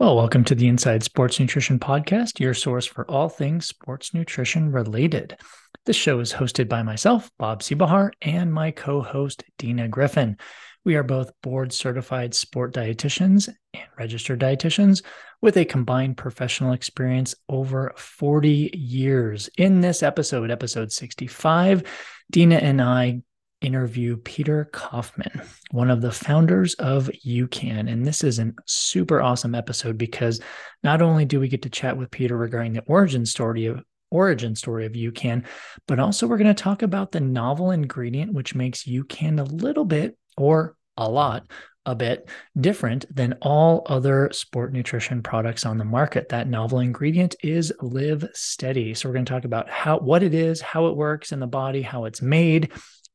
Well, welcome to the Inside Sports Nutrition Podcast, your source for all things sports nutrition related. This show is hosted by myself, Bob Seebohar, and my co host, Dina Griffin. We are both board certified sport dietitians and registered dietitians with a combined professional experience over 40 years. In this episode, episode 65, Dina and I interview Peter Kaufman, one of the founders of UCAN. And this is a super awesome episode because not only do we get to chat with Peter regarding the origin story of origin story of UCAN, but also we're going to talk about the novel ingredient which makes UCAN a little bit or a lot a bit different than all other sport nutrition products on the market. That novel ingredient is LivSteady. So we're going to talk about how what it is, how it works in the body, how it's made,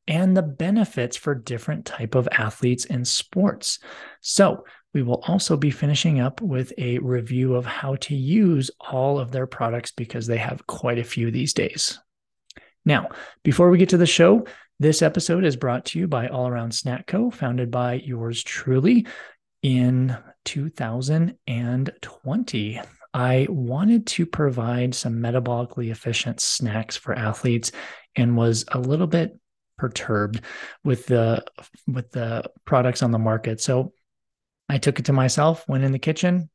and the benefits for different type of athletes and sports. So we will also be finishing up with a review of how to use all of their products because they have quite a few these days. Now, before we get to the show, this episode is brought to you by All Around Snack Co., founded by yours truly in 2020. I wanted to provide some metabolically efficient snacks for athletes and was a little bit perturbed with the with the products on the market. So I took it to myself, went in the kitchen,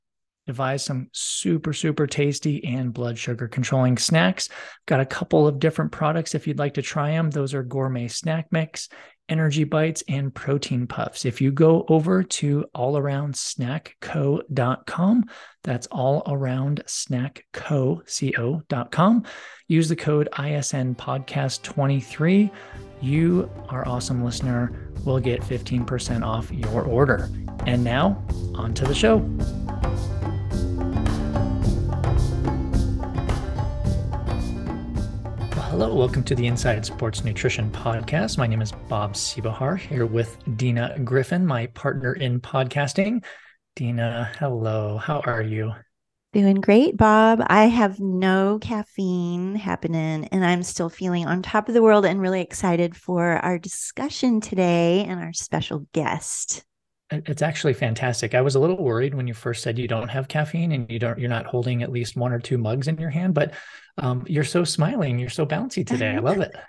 devised some super super tasty and blood sugar controlling snacks. Got a couple of different products if you'd like to try them. Those are gourmet snack mix, energy bites and protein puffs. If you go over to allaroundsnackco.com, that's all around snackco.com. Use the code ISN podcast 23 you, our awesome listener, will get 15% off your order. And now, on to the show. Hello, welcome to the Inside Sports Nutrition Podcast. My name is Bob Seebohar here with Dina Griffin, my partner in podcasting. Dina, hello, how are you? Doing great, Bob. I have no caffeine happening and I'm still feeling on top of the world and really excited for our discussion today and our special guest. It's actually fantastic. I was a little worried when you first said you don't have caffeine and you don't you're not holding at least one or two mugs in your hand, but um, you're so smiling, you're so bouncy today. I love it.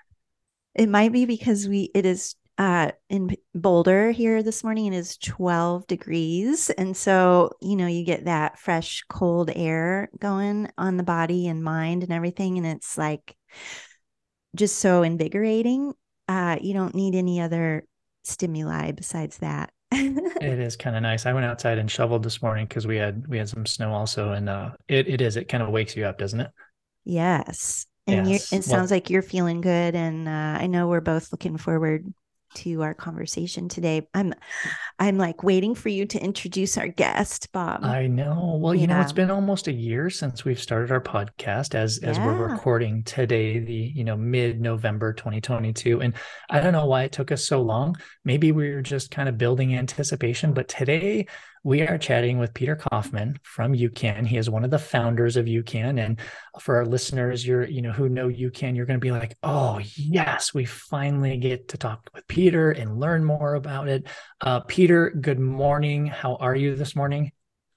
It might be because we it is uh, in Boulder here this morning it is 12 degrees. And so, you know, you get that fresh, cold air going on the body and mind and everything. And it's like just so invigorating. Uh, you don't need any other stimuli besides that. It is kind of nice. I went outside and shoveled this morning because we had we had some snow also, and uh, it it is it kind of wakes you up, doesn't it? Yes, and yes. it sounds well, like you're feeling good, and uh, I know we're both looking forward to our conversation today. I'm I'm like waiting for you to introduce our guest, Bob. I know. Well, you know, it's been almost a year since we've started our podcast as yeah. as we're recording today, the you know, mid-November 2022. And I don't know why it took us so long. Maybe we were just kind of building anticipation, but today we are chatting with Peter Kaufman from UCAN. He is one of the founders of UCAN. And for our listeners, you're, you know, who know UCAN, you're going to be like, oh, yes, we finally get to talk with Peter and learn more about it. Uh, Peter, good morning. How are you this morning?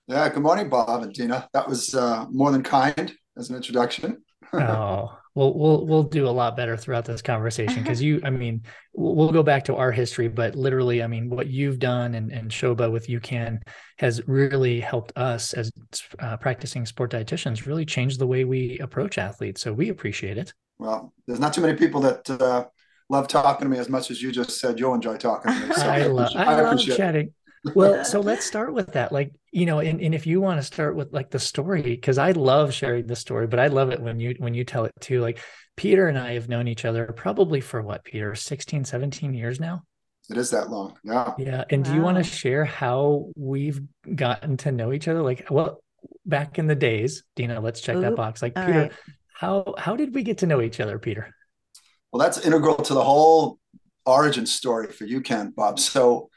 Yeah, good morning, Bob and Dina. That was uh, more than kind as an introduction. oh, we'll we'll we'll do a lot better throughout this conversation because you i mean we'll, go back to our history but literally i mean what you've done and, and shoba with UCAN has really helped us as uh, practicing sport dietitians really change the way we approach athletes so we appreciate it. Well there's not too many people that uh, love talking to me as much as you just said you'll enjoy talking to me so i, love I, I love chatting well so let's start with that like you know and, and if you want to start with like the story because i love sharing the story but i love it when you when you tell it too like peter and i have known each other probably for what peter 16 17 years now? It is that long yeah. Yeah and wow. do you want to share how we've gotten to know each other? Like well back in the days dina let's check Ooh, that box. Like peter right. how how did we get to know each other peter? Well that's integral to the whole origin story for UCAN, bob. So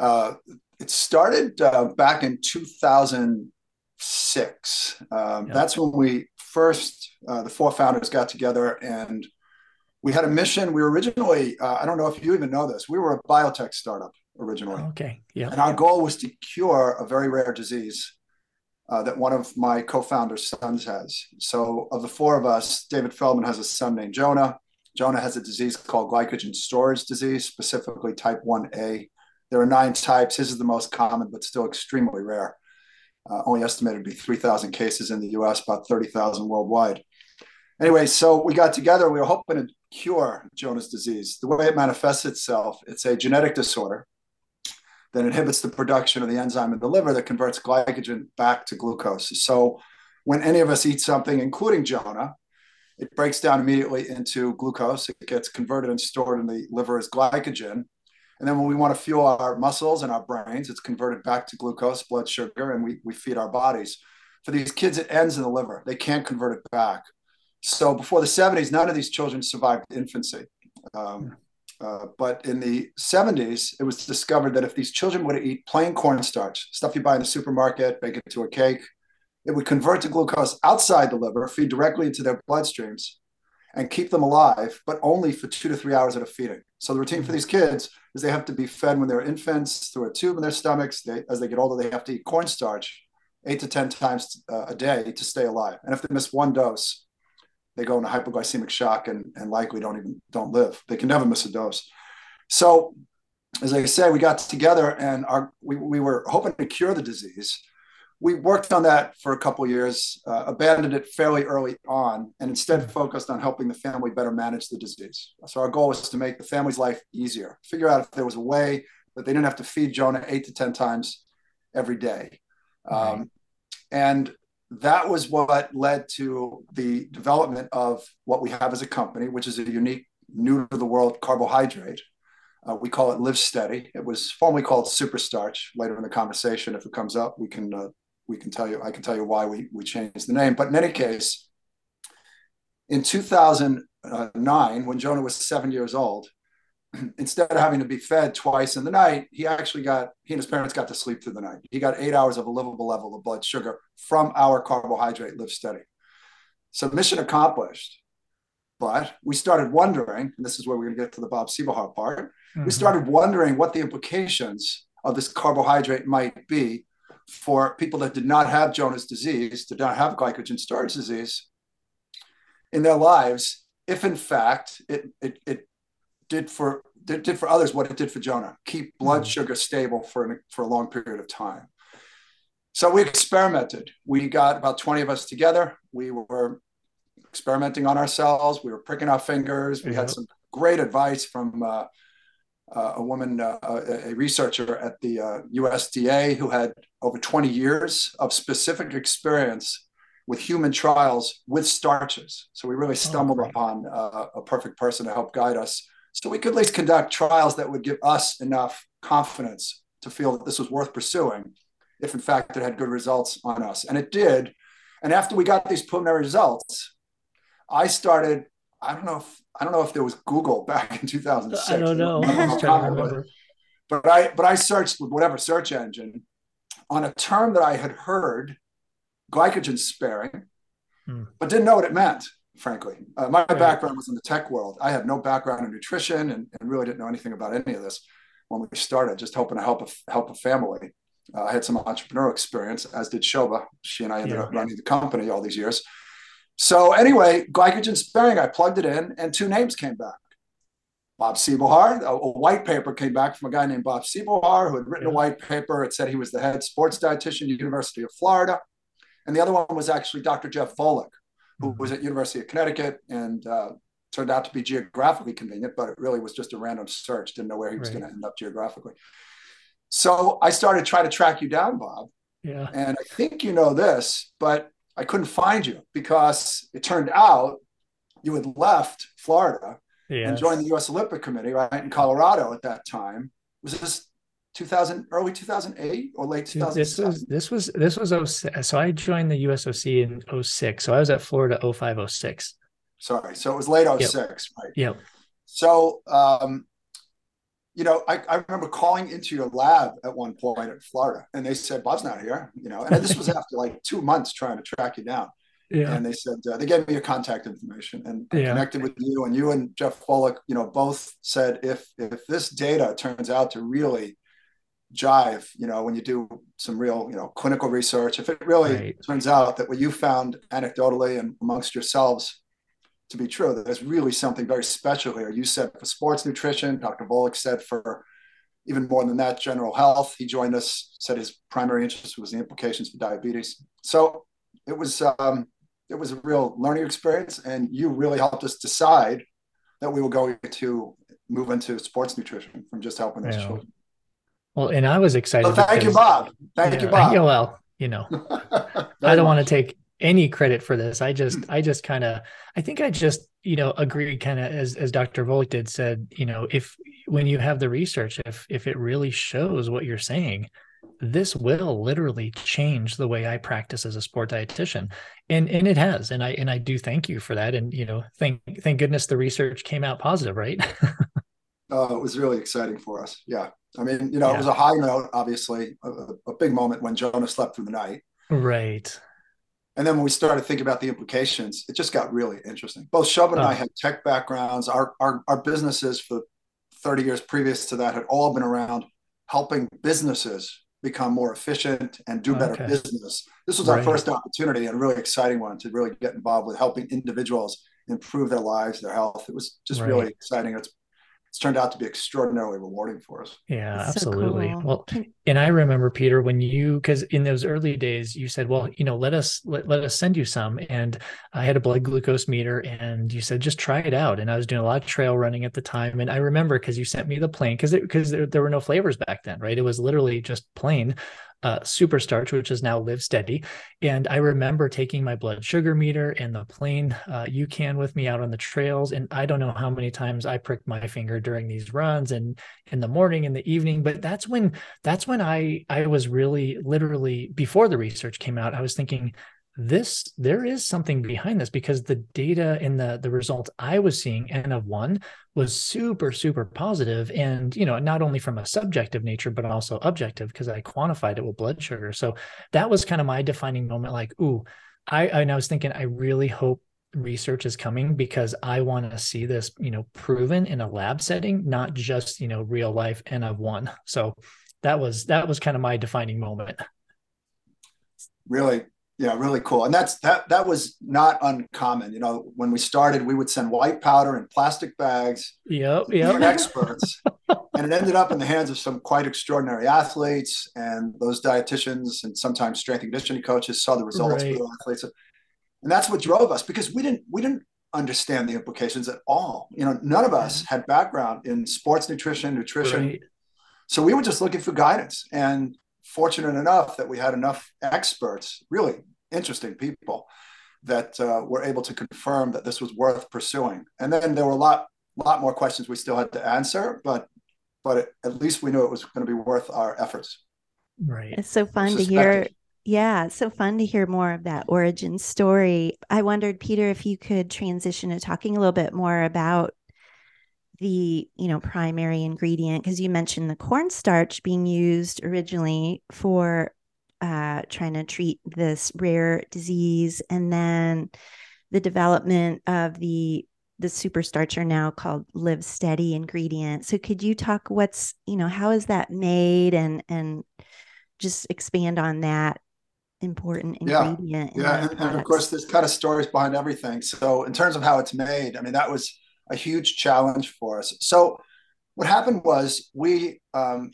uh, it started uh, back in 2006. Um, yeah. That's when we first, uh, the four founders got together and we had a mission. We were originally, uh, I don't know if you even know this, we were a biotech startup originally. Okay. Yeah. And our goal was to cure a very rare disease uh, that one of my co-founders' sons has. So, of the four of us, David Feldman has a son named Jonah. Jonah has a disease called glycogen storage disease, specifically type 1A. There are nine types. His is the most common, but still extremely rare. Uh, only estimated to be 3,000 cases in the US, about 30,000 worldwide. Anyway, so we got together. We were hoping to cure Jonah's disease. The way it manifests itself, it's a genetic disorder that inhibits the production of the enzyme in the liver that converts glycogen back to glucose. So when any of us eat something, including Jonah, it breaks down immediately into glucose. It gets converted and stored in the liver as glycogen. And then when we want to fuel our muscles and our brains, it's converted back to glucose, blood sugar, and we, we feed our bodies. For these kids, it ends in the liver. They can't convert it back. So before the 70s, none of these children survived infancy. Um, uh, but in the 70s, it was discovered that if these children were to eat plain cornstarch, stuff you buy in the supermarket, bake it into a cake, it would convert to glucose outside the liver, feed directly into their bloodstreams, and keep them alive, but only for two to three hours at a feeding. So the routine for these kids is they have to be fed when they're infants through a tube in their stomachs. They, as they get older, they have to eat cornstarch eight to 10 times uh, a day to stay alive. And if they miss one dose, they go into hypoglycemic shock and, and likely don't even don't live. They can never miss a dose. So, as I say, we got together and our we, we were hoping to cure the disease. We worked on that for a couple years, uh, abandoned it fairly early on, and instead focused on helping the family better manage the disease. So our goal was to make the family's life easier, figure out if there was a way that they didn't have to feed Jonah eight to ten times every day. Um, and that was what led to the development of what we have as a company, which is a unique, new to the world carbohydrate. Uh, we call it LivSteady. It was formerly called Superstarch. Later in the conversation, if it comes up, we can uh, we can tell you. I can tell you why we we changed the name. But in any case, in 2009, when Jonah was seven years old, instead of having to be fed twice in the night, he actually got, he and his parents got to sleep through the night. He got eight hours of a livable level of blood sugar from our carbohydrate LivSteady. So mission accomplished. But we started wondering, and this is where we're going to get to the Bob Seebohar part. Mm-hmm. We started wondering what the implications of this carbohydrate might be for people that did not have Jonah's disease, did not have glycogen storage disease in their lives, if in fact it, it, it did for did, did for others what it did for Jonah keep blood mm. sugar stable for an, for a long period of time. So we experimented. We got about 20 of us together. We were experimenting on ourselves. We were pricking our fingers. We had some great advice from uh, uh, a woman, uh, a researcher at the USDA uh, who had over 20 years of specific experience with human trials with starches. So we really oh, stumbled oh, upon uh, a perfect person to help guide us so we could at least conduct trials that would give us enough confidence to feel that this was worth pursuing if in fact it had good results on us. And it did. And after we got these preliminary results, I started, I don't know if I don't know if there was Google back in 2006. I don't know. I but I but I searched with whatever search engine on a term that I had heard, glycogen sparing, hmm. but didn't know what it meant frankly. Uh, my right. background was in the tech world. I have no background in nutrition and, and, really didn't know anything about any of this when we started, just hoping to help a, help a family. Uh, I had some entrepreneurial experience, as did Shoba. She and I ended yeah. up running the company all these years. So anyway, glycogen sparing, I plugged it in and two names came back. Bob Seebohar, a, a, white paper came back from a guy named Bob Seebohar who had written yeah. a white paper. It said he was the head sports dietitian at the University of Florida. And the other one was actually Dr. Jeff Volek, who was at University of Connecticut and uh, turned out to be geographically convenient, but it really was just a random search. Didn't know where he was right. going to end up geographically. So I started trying to track you down, Bob. Yeah. And I think you know this, but I couldn't find you because it turned out you had left Florida yes. and joined the U.S. Olympic Committee, right in Colorado at that time. Was this 2000 early 2008 or late 2007 this was this was this was so i joined the usoc in 06 so i was at florida 0506 sorry so it was late 06 yep. right yeah so um you know I, I remember calling into your lab at one point at florida and they said bob's not here you know and this was after like two months trying to track you down yeah. And they said uh, they gave me your contact information and yeah. connected with you. And you and Jeff Volek, you know, both said if if this data turns out to really jive, you know, when you do some real, you know, clinical research. If it really right. turns out that what you found anecdotally and amongst yourselves to be true, that there's really something very special here. You said for sports nutrition, Dr. Volek said for even more than that, general health. He joined us, said his primary interest was the implications for diabetes. So it was um, it was a real learning experience, and you really helped us decide that we were going to move into sports nutrition from just helping those yeah. children. Well, and I was excited. Thank because, you, Bob. Thank you, you know, Bob. Yeah, well, you know, I don't want to take any credit for this. I just, mm. I just kind of, I think I just, you know, agree kind of as as Dr. Volek did said, you know, if when you have the research, if if it really shows what you're saying, this will literally change the way I practice as a sport dietitian. And and it has. And I and I do thank you for that. And you know, thank thank goodness the research came out positive, right? oh, it was really exciting for us. Yeah. I mean, you know, yeah. it was a high note, obviously, a, a big moment when Jonah slept through the night. Right. And then when we started thinking about the implications, it just got really interesting. Both Shub and oh. I had tech backgrounds. Our, our, our businesses for 30 years previous to that had all been around helping businesses become more efficient and do better okay. business. This was right. our first opportunity and a really exciting one to really get involved with helping individuals improve their lives, their health. It was just right. really exciting. It's it's turned out to be extraordinarily rewarding for us. Yeah, That's absolutely. So cool. Well, and I remember Peter when you because in those early days you said, well, you know, let us let, let us send you some, and I had a blood glucose meter, and you said just try it out. And I was doing a lot of trail running at the time, and I remember because you sent me the plain because because there, there were no flavors back then, right? It was literally just plain uh, super starch, which is now LivSteady. And I remember taking my blood sugar meter and the plain uh, UCAN with me out on the trails. And I don't know how many times I pricked my finger during these runs and in the morning, in the evening. But that's when that's when I I was really literally before the research came out, I was thinking this there is something behind this because the data and the the results i was seeing n of one was super super positive. And you know not only from a subjective nature but also objective because i quantified it with blood sugar. So that was kind of my defining moment like ooh i and i was thinking i really hope research is coming because i want to see this you know proven in a lab setting not just you know real life n of one. So that was that was kind of my defining moment. Really yeah, really cool. And that's that that was not uncommon. You know, when we started, we would send white powder in plastic bags. Yep, yep. Experts. and it ended up in the hands of some quite extraordinary athletes and those dietitians and sometimes strength and conditioning coaches saw the results right. for the athletes. And that's what drove us because we didn't we didn't understand the implications at all. You know, none of us had background in sports nutrition, nutrition. Right. So we were just looking for guidance. And fortunate enough that we had enough experts, really interesting people, that uh, were able to confirm that this was worth pursuing. And then there were a lot, lot more questions we still had to answer, but but it, at least we knew it was going to be worth our efforts. Right. It's so fun to hear. Yeah, it's so fun to hear more of that origin story. I wondered, Peter, if you could transition to talking a little bit more about the you know primary ingredient because you mentioned the cornstarch being used originally for uh, trying to treat this rare disease and then the development of the the super starch are now called LivSteady ingredient so could you talk what's you know how is that made and and just expand on that important ingredient yeah, yeah. And, and, of course there's kind of stories behind everything so in terms of how it's made i mean that was a huge challenge for us. So what happened was we um,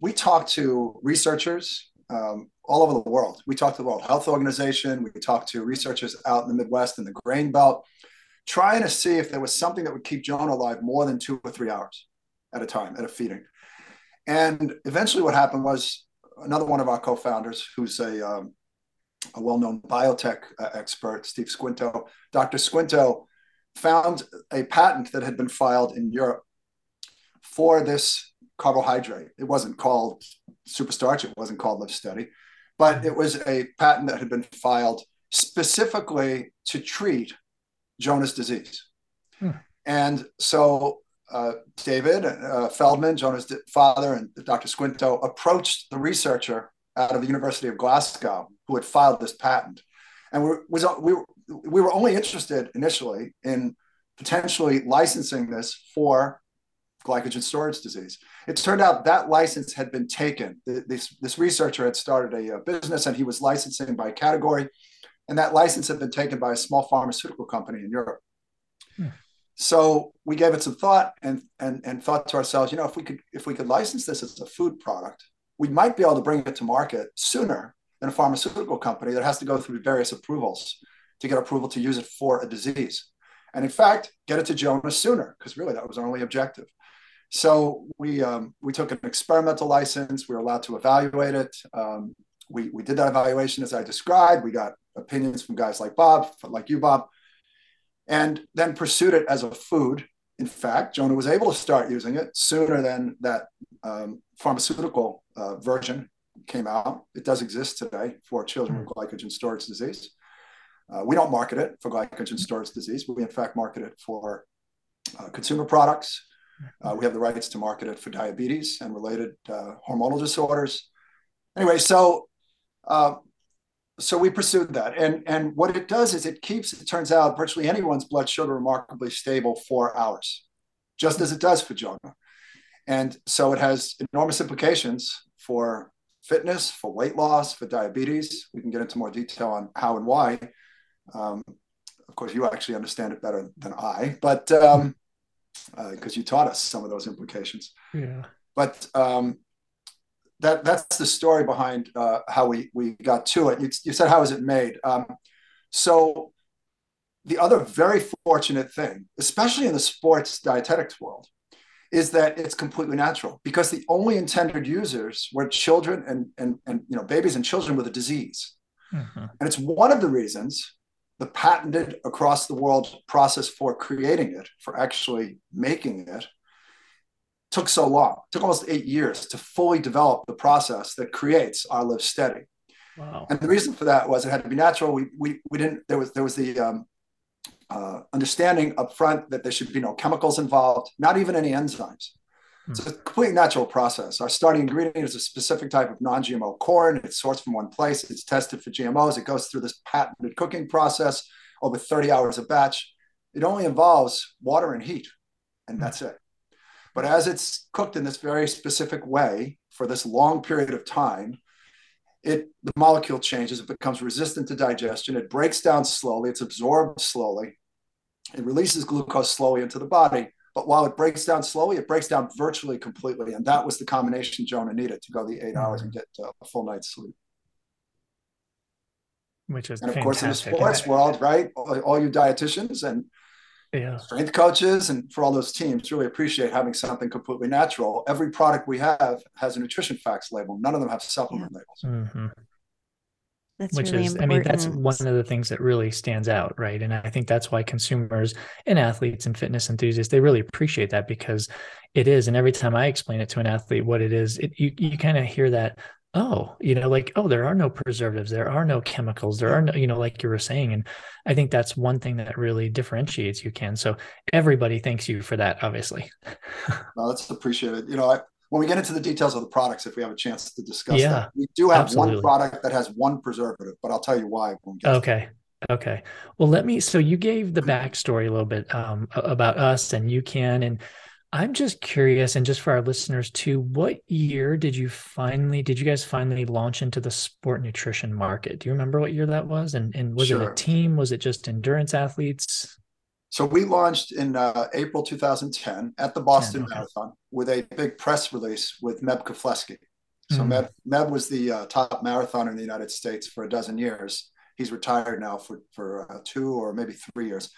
we talked to researchers um, all over the world. We talked to the World Health Organization. We talked to researchers out in the Midwest and the Grain Belt, trying to see if there was something that would keep Jonah alive more than two or three hours at a time at a feeding. And eventually, what happened was another one of our co-founders, who's a um, a well-known biotech uh, expert, Steve Squinto. Dr. Squinto found a patent that had been filed in Europe for this carbohydrate. It wasn't called superstarch, it wasn't called LivSteady, but it was a patent that had been filed specifically to treat Jonah's disease. Hmm. And so uh, David uh, Feldman, Jonah's father, and Dr. Squinto approached the researcher out of the University of Glasgow who had filed this patent. And we, was, we, we were only interested initially in potentially licensing this for glycogen storage disease. It turned out that license had been taken. This, this researcher had started a, a business and he was licensing by category, and that license had been taken by a small pharmaceutical company in Europe. Hmm. So we gave it some thought and, and, and thought to ourselves, you know, if we could if we could license this as a food product, we might be able to bring it to market sooner than a pharmaceutical company that has to go through various approvals to get approval to use it for a disease. And in fact, get it to Jonah sooner, because really that was our only objective. So we um, we took an experimental license. We were allowed to evaluate it. Um, we we did that evaluation as I described. We got opinions from guys like Bob, like you, Bob, and then pursued it as a food. In fact, Jonah was able to start using it sooner than that um, pharmaceutical uh, version came out. It does exist today for children with glycogen storage disease. Uh, we don't market it for glycogen storage disease. We, in fact, market it for uh, consumer products uh, we have the rights to market it for diabetes and related uh, hormonal disorders. Anyway, so uh, so we pursued that, and and what it does is it keeps. It turns out virtually anyone's blood sugar remarkably stable for hours, just as it does for Jonah, and so it has enormous implications for fitness, for weight loss, for diabetes. We can get into more detail on how and why. Um, of course, you actually understand it better than I, but um, because uh, you taught us some of those implications. Yeah. But um, that that's the story behind uh, how we we got to it. You, you said how is it made? Um, so the other very fortunate thing, especially in the sports dietetics world, is that it's completely natural because the only intended users were children and and and you know babies and children with a disease. Mm-hmm. And it's one of the reasons the patented across the world process for creating it, for actually making it, took so long. It took almost eight years to fully develop the process that creates our LivSteady. Wow. And the reason for that was it had to be natural. We, we, we didn't, there was, there was the um, uh, understanding up front that there should be no chemicals involved, not even any enzymes. Hmm. It's a completely natural process. Our starting ingredient is a specific type of non GMO corn. It's sourced from one place, it's tested for GMOs. It goes through this patented cooking process over 30 hours a batch. It only involves water and heat, and hmm. that's it. But as it's cooked in this very specific way for this long period of time, it the molecule changes, it becomes resistant to digestion, it breaks down slowly, it's absorbed slowly, it releases glucose slowly into the body but while it breaks down slowly, it breaks down virtually completely. And that was the combination Jonah needed to go the 8 hours and get uh, a full night's sleep. Which is and of course in the sports world, right? All, all you dietitians and yeah. strength coaches and for all those teams really appreciate having something completely natural. Every product we have has a nutrition facts label. None of them have supplement labels. Mm-hmm. That's which really is important. i mean that's one of the things that really stands out right? And i think that's why consumers and athletes and fitness enthusiasts they really appreciate that because it is. And every time i explain it to an athlete what it is it, you, you kind of hear that oh you know like oh there are no preservatives there are no chemicals there are no you know like you were saying. And i think that's one thing that really differentiates UCAN. So everybody thanks you for that obviously. Well that's appreciated. You know I, when we get into the details of the products, if we have a chance to discuss yeah, that, we do have absolutely. one product that has one preservative, but I'll tell you why. okay. Okay. Well, let me. So you gave the backstory a little bit um, about us and UCAN. and I'm just curious, and just for our listeners too, what year did you finally? Did you guys finally launch into the sport nutrition market? Do you remember what year that was? And and was sure. it a team? Was it just endurance athletes? So we launched in uh, April 2010 at the Boston okay. Marathon with a big press release with Meb Keflezighi. So mm. Meb, Meb was the uh, top marathoner in the United States for a dozen years. He's retired now for, for uh, two or maybe three years.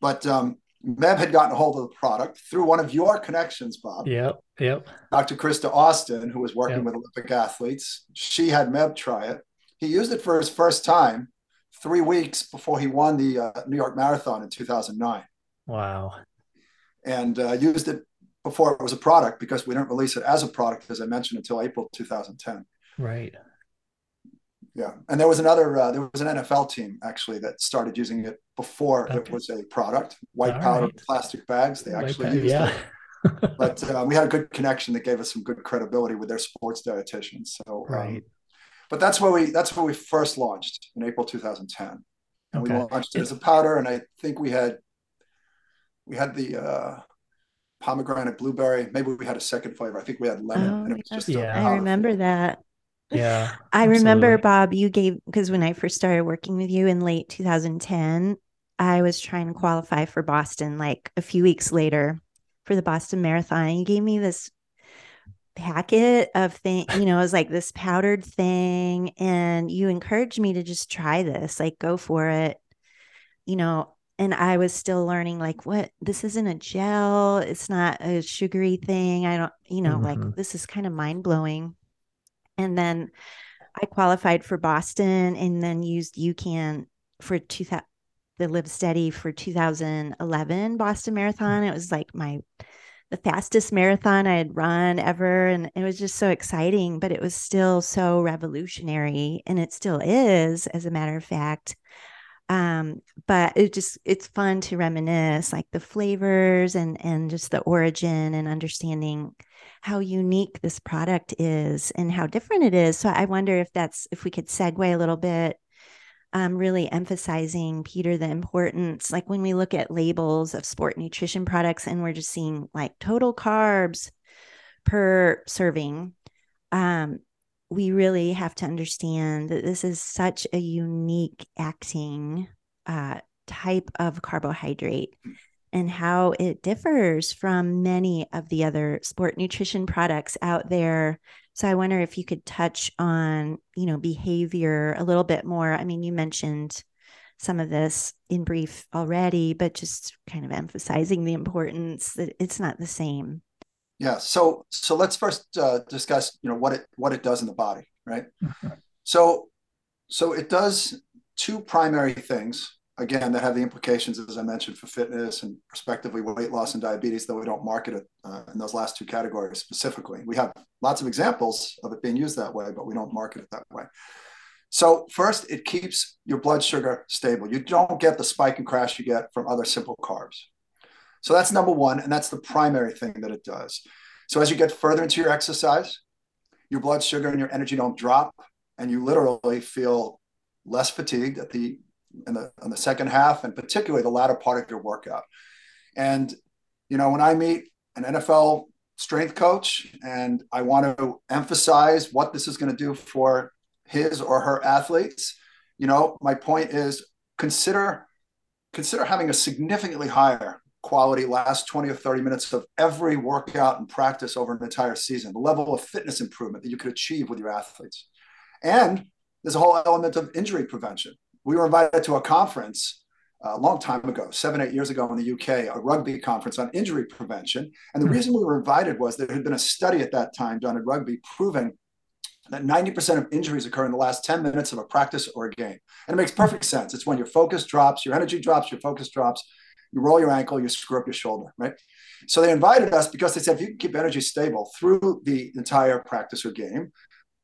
But um, Meb had gotten a hold of the product through one of your connections, Bob. Yep, yep. Dr. Krista Austin, who was working yep. with Olympic athletes. She had Meb try it. He used it for his first time three weeks before he won the uh, New York Marathon in 2009. Wow. And uh, used it before it was a product because we didn't release it as a product, as I mentioned, until April 2010. Right. Yeah. And there was another, uh, there was an NFL team actually that started using it before okay. it was a product. White All powder right. plastic bags. They actually used yeah. it. but uh, we had a good connection that gave us some good credibility with their sports dietitians. So, um, right. Um, but that's where we that's where we first launched in April 2010, and okay. we launched it as a powder. And I think we had we had the uh, pomegranate blueberry. Maybe we had a second flavor. I think we had lemon, Oh, and it was yeah. just Yeah. I remember that. Yeah. I remember. Bob, you gave because when I first started working with you in late 2010, I was trying to qualify for Boston like a few weeks later for the Boston Marathon. And you gave me this packet of thing, you know, it was like this powdered thing. And you encouraged me to just try this, like go for it, you know. And I was still learning, like, what this isn't a gel, it's not a sugary thing. I don't, you know, like Mhm. this is kind of mind blowing. And then I qualified for Boston and then used UCAN for 2000, the LivSteady for 2011 Boston Marathon. It was like my the fastest marathon I had run ever, and it was just so exciting. But it was still so revolutionary, and it still is, as a matter of fact. Um, but it just it's fun to reminisce, like the flavors and and just the origin and understanding how unique this product is and how different it is. So I wonder if that's if we could segue a little bit, um, really emphasizing Peter the importance, like when we look at labels of sport nutrition products and we're just seeing like total carbs per serving. Um, we really have to understand that this is such a unique acting uh, type of carbohydrate and how it differs from many of the other sport nutrition products out there. So I wonder if you could touch on, you know, behavior a little bit more. I mean, you mentioned some of this in brief already, but just kind of emphasizing the importance that it's not the same. Yeah. So so let's first uh, discuss you know what it what it does in the body, right? Mhm. So so it does two primary things again that have the implications as I mentioned for fitness and respectively weight loss and diabetes. Though we don't market it uh, in those last two categories specifically, we have lots of examples of it being used that way, but we don't market it that way. So first, it keeps your blood sugar stable. You don't get the spike and crash you get from other simple carbs. So that's number one, and that's the primary thing that it does. So as you get further into your exercise, your blood sugar and your energy don't drop, and you literally feel less fatigued at the in the in the second half, and particularly the latter part of your workout. And you know, when I meet an NFL strength coach and I want to emphasize what this is going to do for his or her athletes, you know, my point is consider consider having a significantly higher quality last 20 or 30 minutes of every workout and practice over an entire season, the level of fitness improvement that you could achieve with your athletes. And there's a whole element of injury prevention. We were invited to a conference uh, a long time ago, seven, eight years ago in the UK, a rugby conference on injury prevention. And the hmm. reason we were invited was there had been a study at that time done in rugby proving that 90% of injuries occur in the last 10 minutes of a practice or a game. And it makes perfect sense. It's when your focus drops, your energy drops, your focus drops, you roll your ankle, you screw up your shoulder, right? So they invited us because they said if you can keep energy stable through the entire practice or game,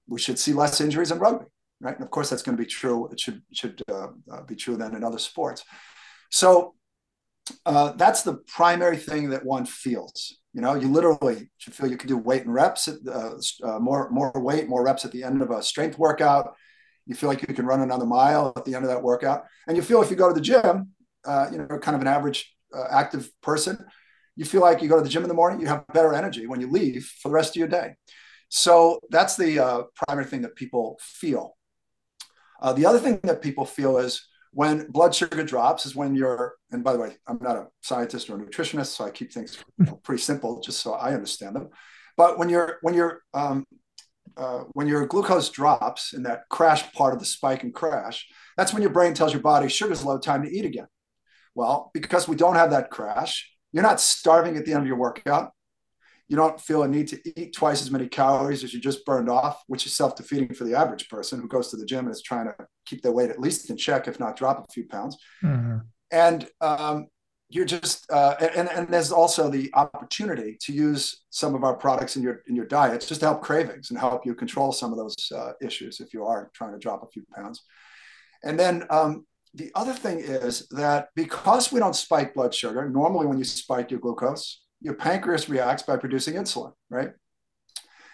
we should see less injuries in rugby, right? And of course, that's going to be true. It should should uh, uh, be true then in other sports. So uh, that's the primary thing that one feels. You know, you literally should feel you can do weight and reps, uh, uh, more more weight, more reps at the end of a strength workout. You feel like you can run another mile at the end of that workout, and you feel if you go to the gym, uh, you know, kind of an average active person, you feel like you go to the gym in the morning, you have better energy when you leave for the rest of your day. So that's the primary thing that people feel. Uh, the other thing that people feel is when blood sugar drops is when you're, and by the way, I'm not a scientist or a nutritionist, so I keep things pretty simple just so I understand them. But when you're when you're um, uh, when your glucose drops in that crash part of the spike and crash, that's when your brain tells your body sugar's low, time to eat again. Well, because we don't have that crash, you're not starving at the end of your workout. You don't feel a need to eat twice as many calories as you just burned off, which is self defeating for the average person who goes to the gym and is trying to keep their weight at least in check, if not drop a few pounds. Mhm. And um, you're just, uh, and, and there's also the opportunity to use some of our products in your in your diet just to help cravings and help you control some of those uh, issues if you are trying to drop a few pounds. And then um, the other thing is that because we don't spike blood sugar, normally when you spike your glucose, your pancreas reacts by producing insulin, right?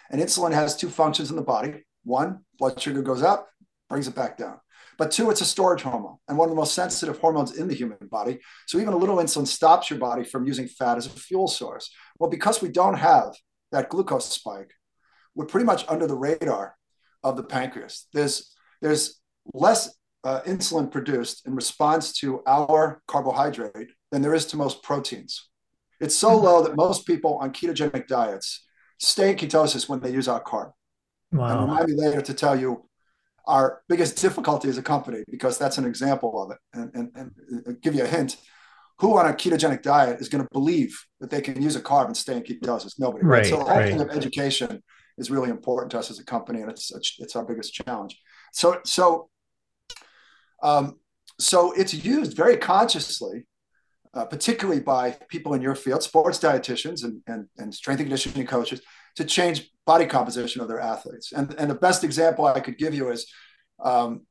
And insulin has two functions in the body. One, blood sugar goes up, brings it back down. But two, it's a storage hormone and one of the most sensitive hormones in the human body. So even a little insulin stops your body from using fat as a fuel source. Well, because we don't have that glucose spike, we're pretty much under the radar of the pancreas. There's there's less uh, insulin produced in response to our carbohydrate than there is to most proteins. It's so low that most people on ketogenic diets stay in ketosis when they use our carb. Wow. And remind me later to tell you our biggest difficulty as a company because that's an example of it. And, and, and give you a hint who on a ketogenic diet is going to believe that they can use a carb and stay in ketosis? Nobody. Right. right? So the whole right. thing of education is really important to us as a company, and it's it's our biggest challenge. So so um, so it's used very consciously, uh, particularly by people in your field, sports dietitians and, and, and strength and conditioning coaches, to change body composition of their athletes. And, and the best example I could give you is um,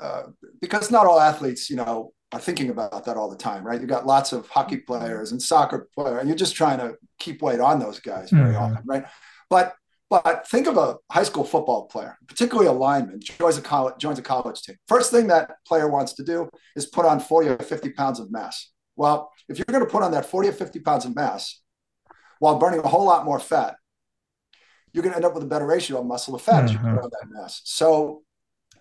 uh, because not all athletes, you know, are thinking about that all the time, right? You've got lots of hockey players and soccer players, and you're just trying to keep weight on those guys very mm-hmm. often, right? But but think of a high school football player, particularly a lineman, joins a college, joins a college team. First thing that player wants to do is put on 40 or 50 pounds of mass. Well, if you're going to put on that 40 or 50 pounds of mass while burning a whole lot more fat, you're going to end up with a better ratio of muscle to fat mm-hmm. as you put mm-hmm. on that mass. So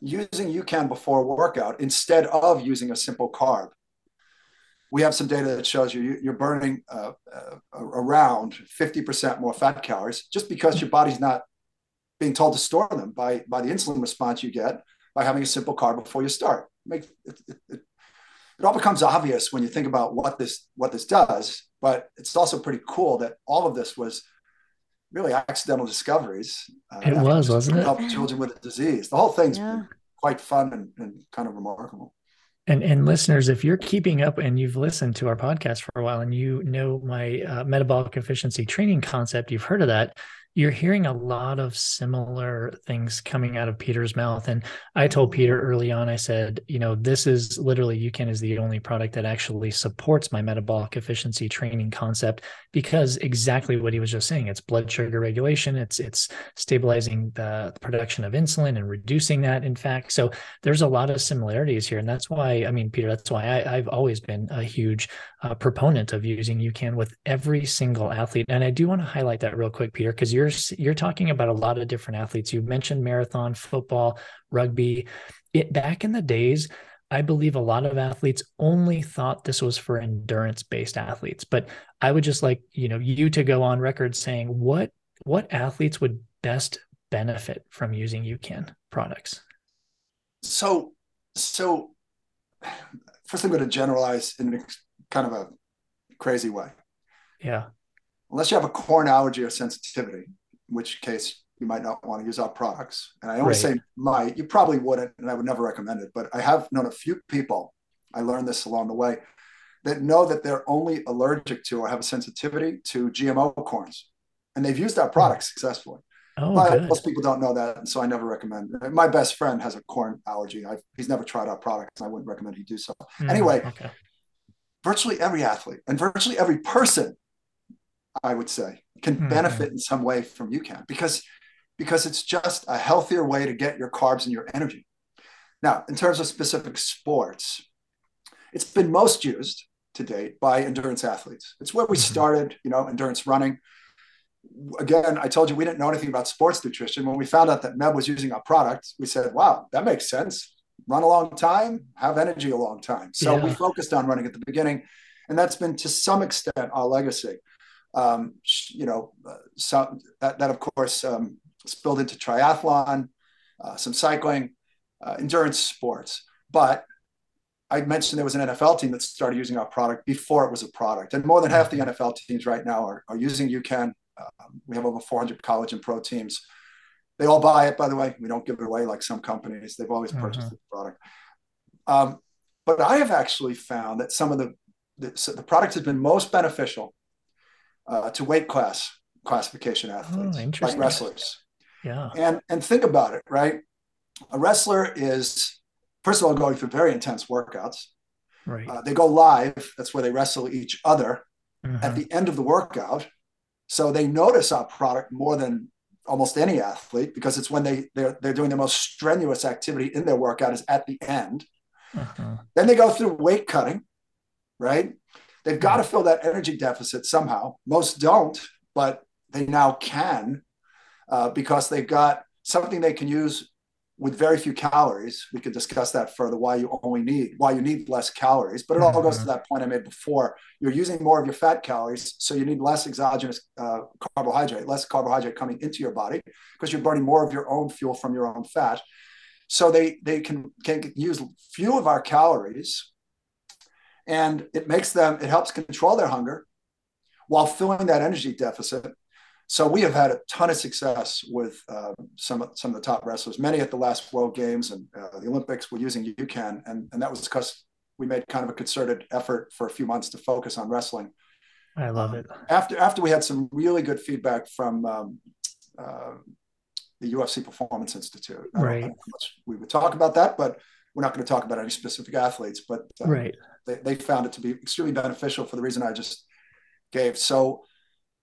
using UCAN before a workout instead of using a simple carb. We have some data that shows you you're burning uh, uh, around 50% more fat calories just because your body's not being told to store them by, by the insulin response you get by having a simple carb before you start. Make, it, it, it, it all becomes obvious when you think about what this what this does, but it's also pretty cool that all of this was really accidental discoveries. Uh, it was, wasn't it? Help children with a disease. The whole thing's yeah. quite fun and, and kind of remarkable. And and listeners, if you're keeping up and you've listened to our podcast for a while and you know my uh, metabolic efficiency training concept, you've heard of that you're hearing a lot of similar things coming out of Peter's mouth. And I told Peter early on, I said, you know, this is literally UCAN is the only product that actually supports my metabolic efficiency training concept because exactly what he was just saying. It's blood sugar regulation. It's it's stabilizing the production of insulin and reducing that. In fact, so there's a lot of similarities here, and that's why I mean, Peter, that's why I, have always been a huge uh, proponent of using UCAN with every single athlete. And I do want to highlight that real quick, Peter, because you're you're talking about a lot of different athletes. You mentioned marathon, football, rugby. It back in the days, I believe a lot of athletes only thought this was for endurance based athletes. But I would just like you know you to go on record saying what what athletes would best benefit from using UCAN products. So so first I'm going to generalize in kind of a crazy way. Yeah. Unless you have a corn allergy or sensitivity, in which case you might not want to use our products. And I always right. say might, you probably wouldn't, and I would never recommend it. But I have known a few people, I learned this along the way, that know that they're only allergic to or have a sensitivity to GMO corns. And they've used our products successfully. Oh, but good. most people don't know that, and so I never recommend. It. My best friend has a corn allergy. I've, he's never tried our products. I wouldn't recommend he do so. Mm, anyway, okay virtually every athlete and virtually every person, I would say, can mm-hmm. benefit in some way from UCAN because because it's just a healthier way to get your carbs and your energy. Now, in terms of specific sports, it's been most used to date by endurance athletes. It's where we mm-hmm. started, you know, endurance running. Again, I told you we didn't know anything about sports nutrition. When we found out that Meb was using our product, we said, wow, that makes sense run a long time, have energy a long time. So yeah. we focused on running at the beginning, and that's been to some extent our legacy. Um, you know, uh, some that, that of course um, spilled into triathlon, uh, some cycling, uh, endurance sports. But I mentioned there was an NFL team that started using our product before it was a product, and more than half the mm-hmm. NFL teams right now are, are using UCAN. Um, we have over 400 college and pro teams they all buy it, by the way. We don't give it away like some companies. They've always purchased mm-hmm. the product. Um, but I have actually found that some of the the, the product has been most beneficial uh, to weight class classification athletes, oh, like wrestlers. Yeah. And and think about it, right? A wrestler is first of all going through very intense workouts. Right. Uh, they go live. That's where they wrestle each other mm-hmm. at the end of the workout. So they notice our product more than almost any athlete because it's when they they're, they're doing the most strenuous activity in their workout is at the end uh-huh. then they go through weight cutting right they've got to fill that energy deficit somehow most don't but they now can uh, because they've got something they can use with very few calories. We could discuss that further. Why you only need why you need less calories, but it all goes to mm-hmm. that point I made before. You're using more of your fat calories, so you need less exogenous uh, carbohydrate, less carbohydrate coming into your body because you're burning more of your own fuel from your own fat. So they they can can use few of our calories, and it makes them it helps control their hunger while filling that energy deficit so we have had a ton of success with uh, some some of the top wrestlers. Many at the last World Games and uh, the Olympics were using UCAN, and and that was because we made kind of a concerted effort for a few months to focus on wrestling. I love it. After after we had some really good feedback from um, uh, the UFC Performance Institute. right. we would talk about that, but we're not going to talk about any specific athletes. But um, right. they, they found it to be extremely beneficial for the reason I just gave. So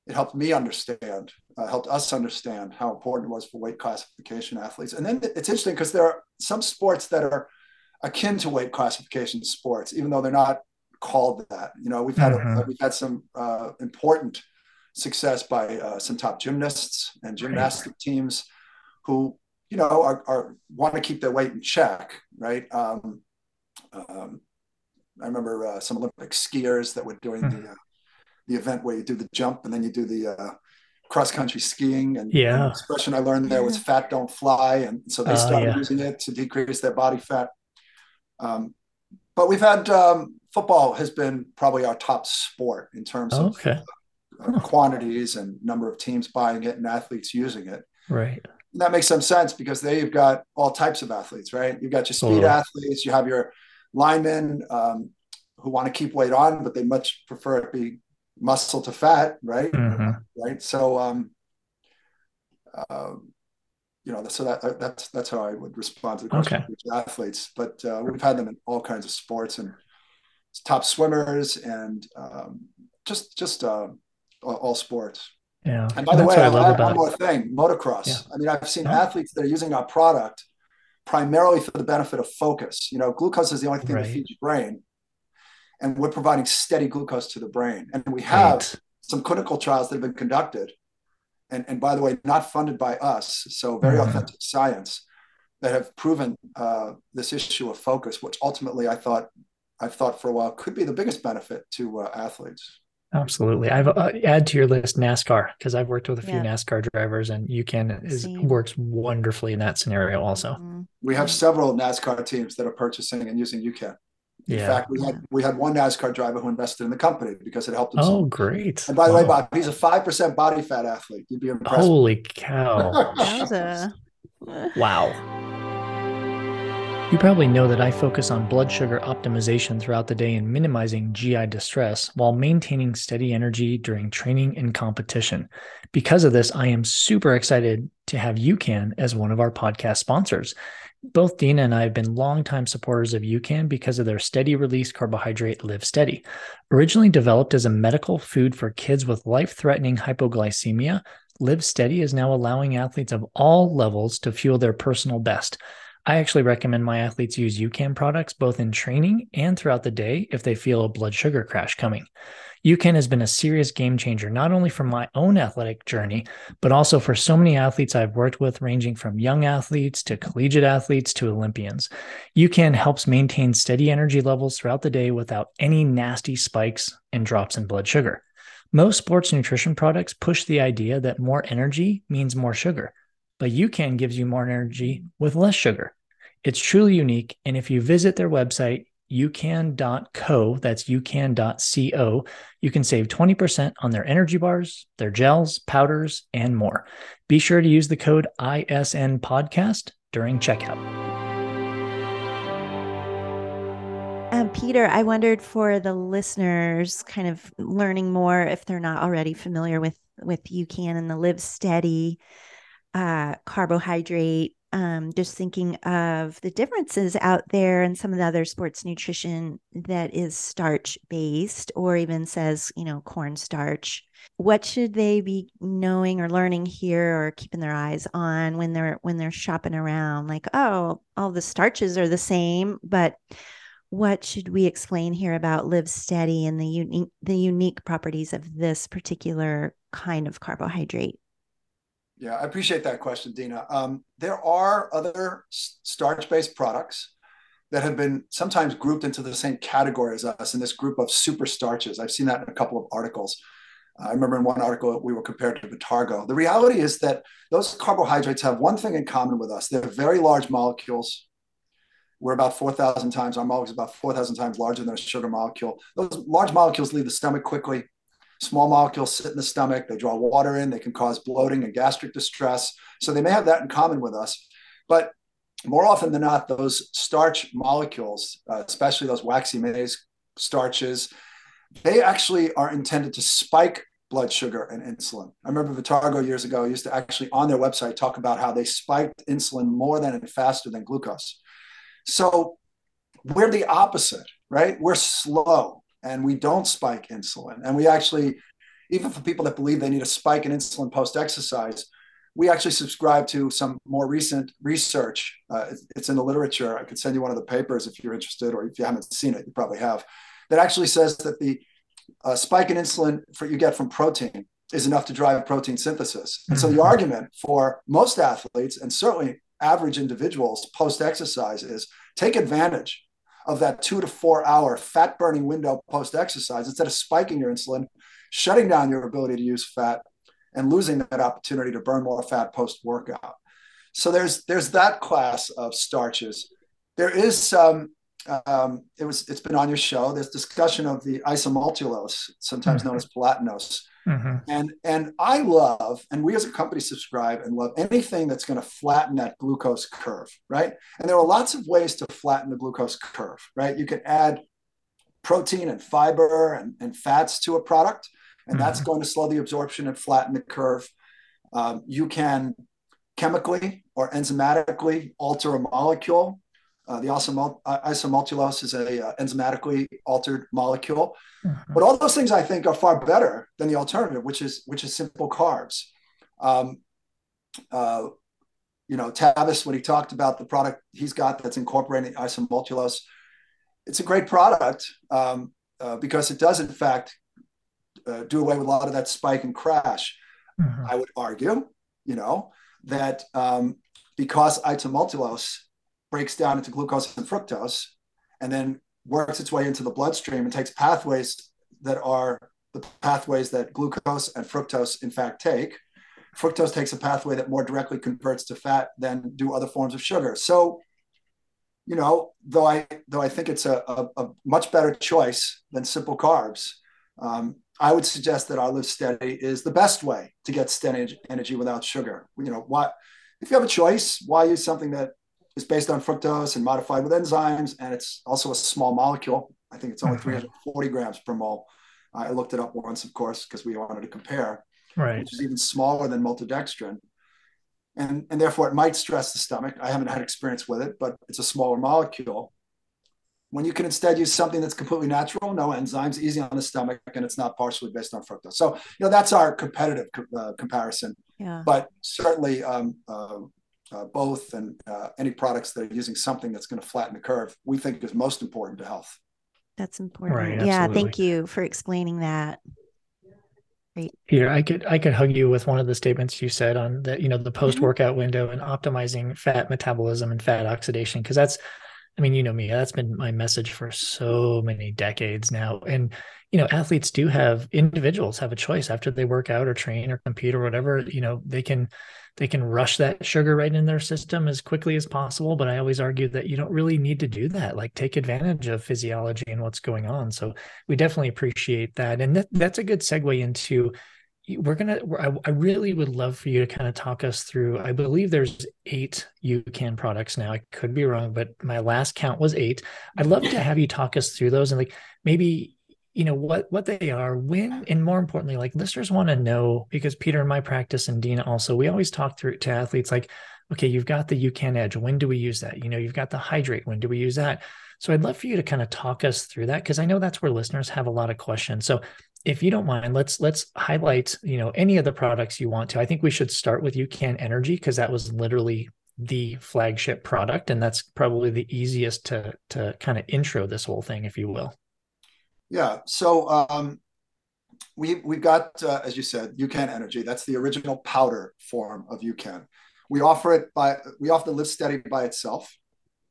it helped me understand, uh, helped us understand how important it was for weight classification athletes. And then it's interesting because there are some sports that are akin to weight classification sports, even though they're not called that. You know, we've had mm-hmm. we've had some uh, important success by uh, some top gymnasts and gymnastic teams who you know are, are, want to keep their weight in check, right? Um, um, I remember uh, some Olympic skiers that were doing mm-hmm. the uh, the event where you do the jump and then you do the uh, cross country skiing. And yeah, the expression I learned there was "fat don't fly," and so they uh, started yeah. using it to decrease their body fat. Um, but we've had um, football has been probably our top sport in terms of okay. uh, quantities and number of teams buying it and athletes using it. Right. And that makes some sense because there you've got all types of athletes, right? You've got your speed oh. athletes, you have your linemen um, who want to keep weight on, but they much prefer it be muscle to fat, right? Mm-hmm. Right. So, um, uh, you know, so that that's that's how I would respond to the question okay. athletes. But uh, we've had them in all kinds of sports and top swimmers and um, just just uh, all, sports. Yeah. And by the way, I love one more thing: motocross. Yeah. I mean, I've seen yeah. athletes that are using our product primarily for the benefit of focus. You know, glucose is the only thing right. that feeds your brain and we're providing steady glucose to the brain. And we have right. some clinical trials that have been conducted, and, and by the way, not funded by us, so very mm-hmm. authentic science that have proven uh, this issue of focus, which ultimately I thought I've thought for a while could be the biggest benefit to uh, athletes. Absolutely. I've uh, add to your list NASCAR because I've worked with a few yeah. NASCAR drivers and UCAN is works wonderfully in that scenario also. Mm-hmm. We have several NASCAR teams that are purchasing and using UCAN. In yeah. fact, we had we had one NASCAR driver who invested in the company because it helped him. Oh, so. great! And by the wow. way, Bob, he's a five percent body fat athlete. You'd be impressed. Holy cow! a... wow. You probably know that I focus on blood sugar optimization throughout the day and minimizing GI distress while maintaining steady energy during training and competition. Because of this, I am super excited to have UCAN as one of our podcast sponsors both Dina and I have been longtime supporters of UCAN because of their steady release carbohydrate LivSteady. Originally developed as a medical food for kids with life threatening hypoglycemia, LivSteady is now allowing athletes of all levels to fuel their personal best. I actually recommend my athletes use UCAN products both in training and throughout the day if they feel a blood sugar crash coming. UCAN has been a serious game changer, not only for my own athletic journey, but also for so many athletes I've worked with, ranging from young athletes to collegiate athletes to Olympians. UCAN helps maintain steady energy levels throughout the day without any nasty spikes and drops in blood sugar. Most sports nutrition products push the idea that more energy means more sugar, but UCAN gives you more energy with less sugar. It's truly unique. And if you visit their website, ucan.co, that's ucan.co, you can save 20% on their energy bars, their gels, powders, and more. Be sure to use the code ISN podcast during checkout. Um, Peter, I wondered for the listeners, kind of learning more if they're not already familiar with with UCAN and the LivSteady uh, carbohydrate um, just thinking of the differences out there and some of the other sports nutrition that is starch based or even says, you know, cornstarch. What should they be knowing or learning here or keeping their eyes on when they're when they're shopping around? Like, oh, all the starches are the same, but what should we explain here about LivSteady and the unique the unique properties of this particular kind of carbohydrate? Yeah, I appreciate that question, Dina. Um, there are other starch-based products that have been sometimes grouped into the same category as us in this group of super starches. I've seen that in a couple of articles. I remember in one article we were compared to Vitargo. The reality is that those carbohydrates have one thing in common with us. They're very large molecules. We're about 4,000 times, our molecule is about 4,000 times larger than a sugar molecule. Those large molecules leave the stomach quickly. Small molecules sit in the stomach, they draw water in, they can cause bloating and gastric distress. So they may have that in common with us. But more often than not, those starch molecules, uh, especially those waxy maize starches, they actually are intended to spike blood sugar and insulin. I remember Vitargo years ago used to actually on their website talk about how they spiked insulin more than and faster than glucose. So we're the opposite, right? We're slow and we don't spike insulin. And we actually, even for people that believe they need a spike in insulin post exercise, we actually subscribe to some more recent research. Uh, it's in the literature. I could send you one of the papers if you're interested, or if you haven't seen it, you probably have. That actually says that the uh, spike in insulin for you get from protein is enough to drive protein synthesis. And so the mm-hmm. argument for most athletes and certainly average individuals post exercise is take advantage of that two to four hour fat burning window post exercise instead of spiking your insulin, shutting down your ability to use fat, and losing that opportunity to burn more fat post workout. So there's there's that class of starches. There is some. Um, it was it's been on your show. There's discussion of the isomaltulose, sometimes known as palatinose, Mm-hmm. And and I love, and we as a company subscribe and love anything that's going to flatten that glucose curve, right? And there are lots of ways to flatten the glucose curve, right? You can add protein and fiber and, and fats to a product, and mm-hmm. that's going to slow the absorption and flatten the curve. Um, you can chemically or enzymatically alter a molecule uh, the isomaltulose is a uh, enzymatically altered molecule, mm-hmm. but all those things I think are far better than the alternative, which is which is simple carbs. Um, uh, you know, Tavis when he talked about the product he's got that's incorporating isomaltulose, it's a great product um, uh, because it does in fact uh, do away with a lot of that spike and crash. Mm-hmm. I would argue, you know, that um, because isomaltulose breaks down into glucose and fructose and then works its way into the bloodstream and takes pathways that are the pathways that glucose and fructose in fact take. Fructose takes a pathway that more directly converts to fat than do other forms of sugar. So you know though i though i think it's a, a, a much better choice than simple carbs um, i would suggest that our LivSteady is the best way to get steady energy without sugar. You know what if you have a choice why use something that is based on fructose and modified with enzymes, and it's also a small molecule. I think it's only mm-hmm. 340 grams per mole. I looked it up once, of course, because we wanted to compare, right. which is even smaller than maltodextrin. And, and therefore, it might stress the stomach. I haven't had experience with it, but it's a smaller molecule. When you can instead use something that's completely natural, no enzymes, easy on the stomach, and it's not partially based on fructose. So, you know, that's our competitive uh, comparison. Yeah. But certainly, um, uh, uh, both and uh, any products that are using something that's going to flatten the curve, we think is most important to health. That's important. Right, yeah, thank you for explaining that. Great. Peter, I could I could hug you with one of the statements you said on that, you know, the post workout mm-hmm. window and optimizing fat metabolism and fat oxidation, because that's I mean, you know me, that's been my message for so many decades now. And, you know, athletes do have individuals have a choice after they work out or train or compete or whatever, you know, they can they can rush that sugar right in their system as quickly as possible. But I always argue that you don't really need to do that. Like take advantage of physiology and what's going on. So we definitely appreciate that. And that, that's a good segue into we're gonna I, really would love for you to kind of talk us through i believe there's eight UCAN products now i could be wrong but my last count was eight i'd love to have you talk us through those and like maybe you know what what they are when and more importantly like listeners want to know because peter in my practice and dina also we always talk through to athletes like okay, you've got the UCAN Edge. When do we use that? You know, you've got the Hydrate. When do we use that? So I'd love for you to kind of talk us through that because I know that's where listeners have a lot of questions. So if you don't mind, let's let's highlight, you know, any of the products you want to. I think we should start with UCAN Energy because that was literally the flagship product and that's probably the easiest to to kind of intro this whole thing if you will. Yeah so um we we've got uh, as you said UCAN energy. That's the original powder form of UCAN we offer it by we offer the LivSteady by itself.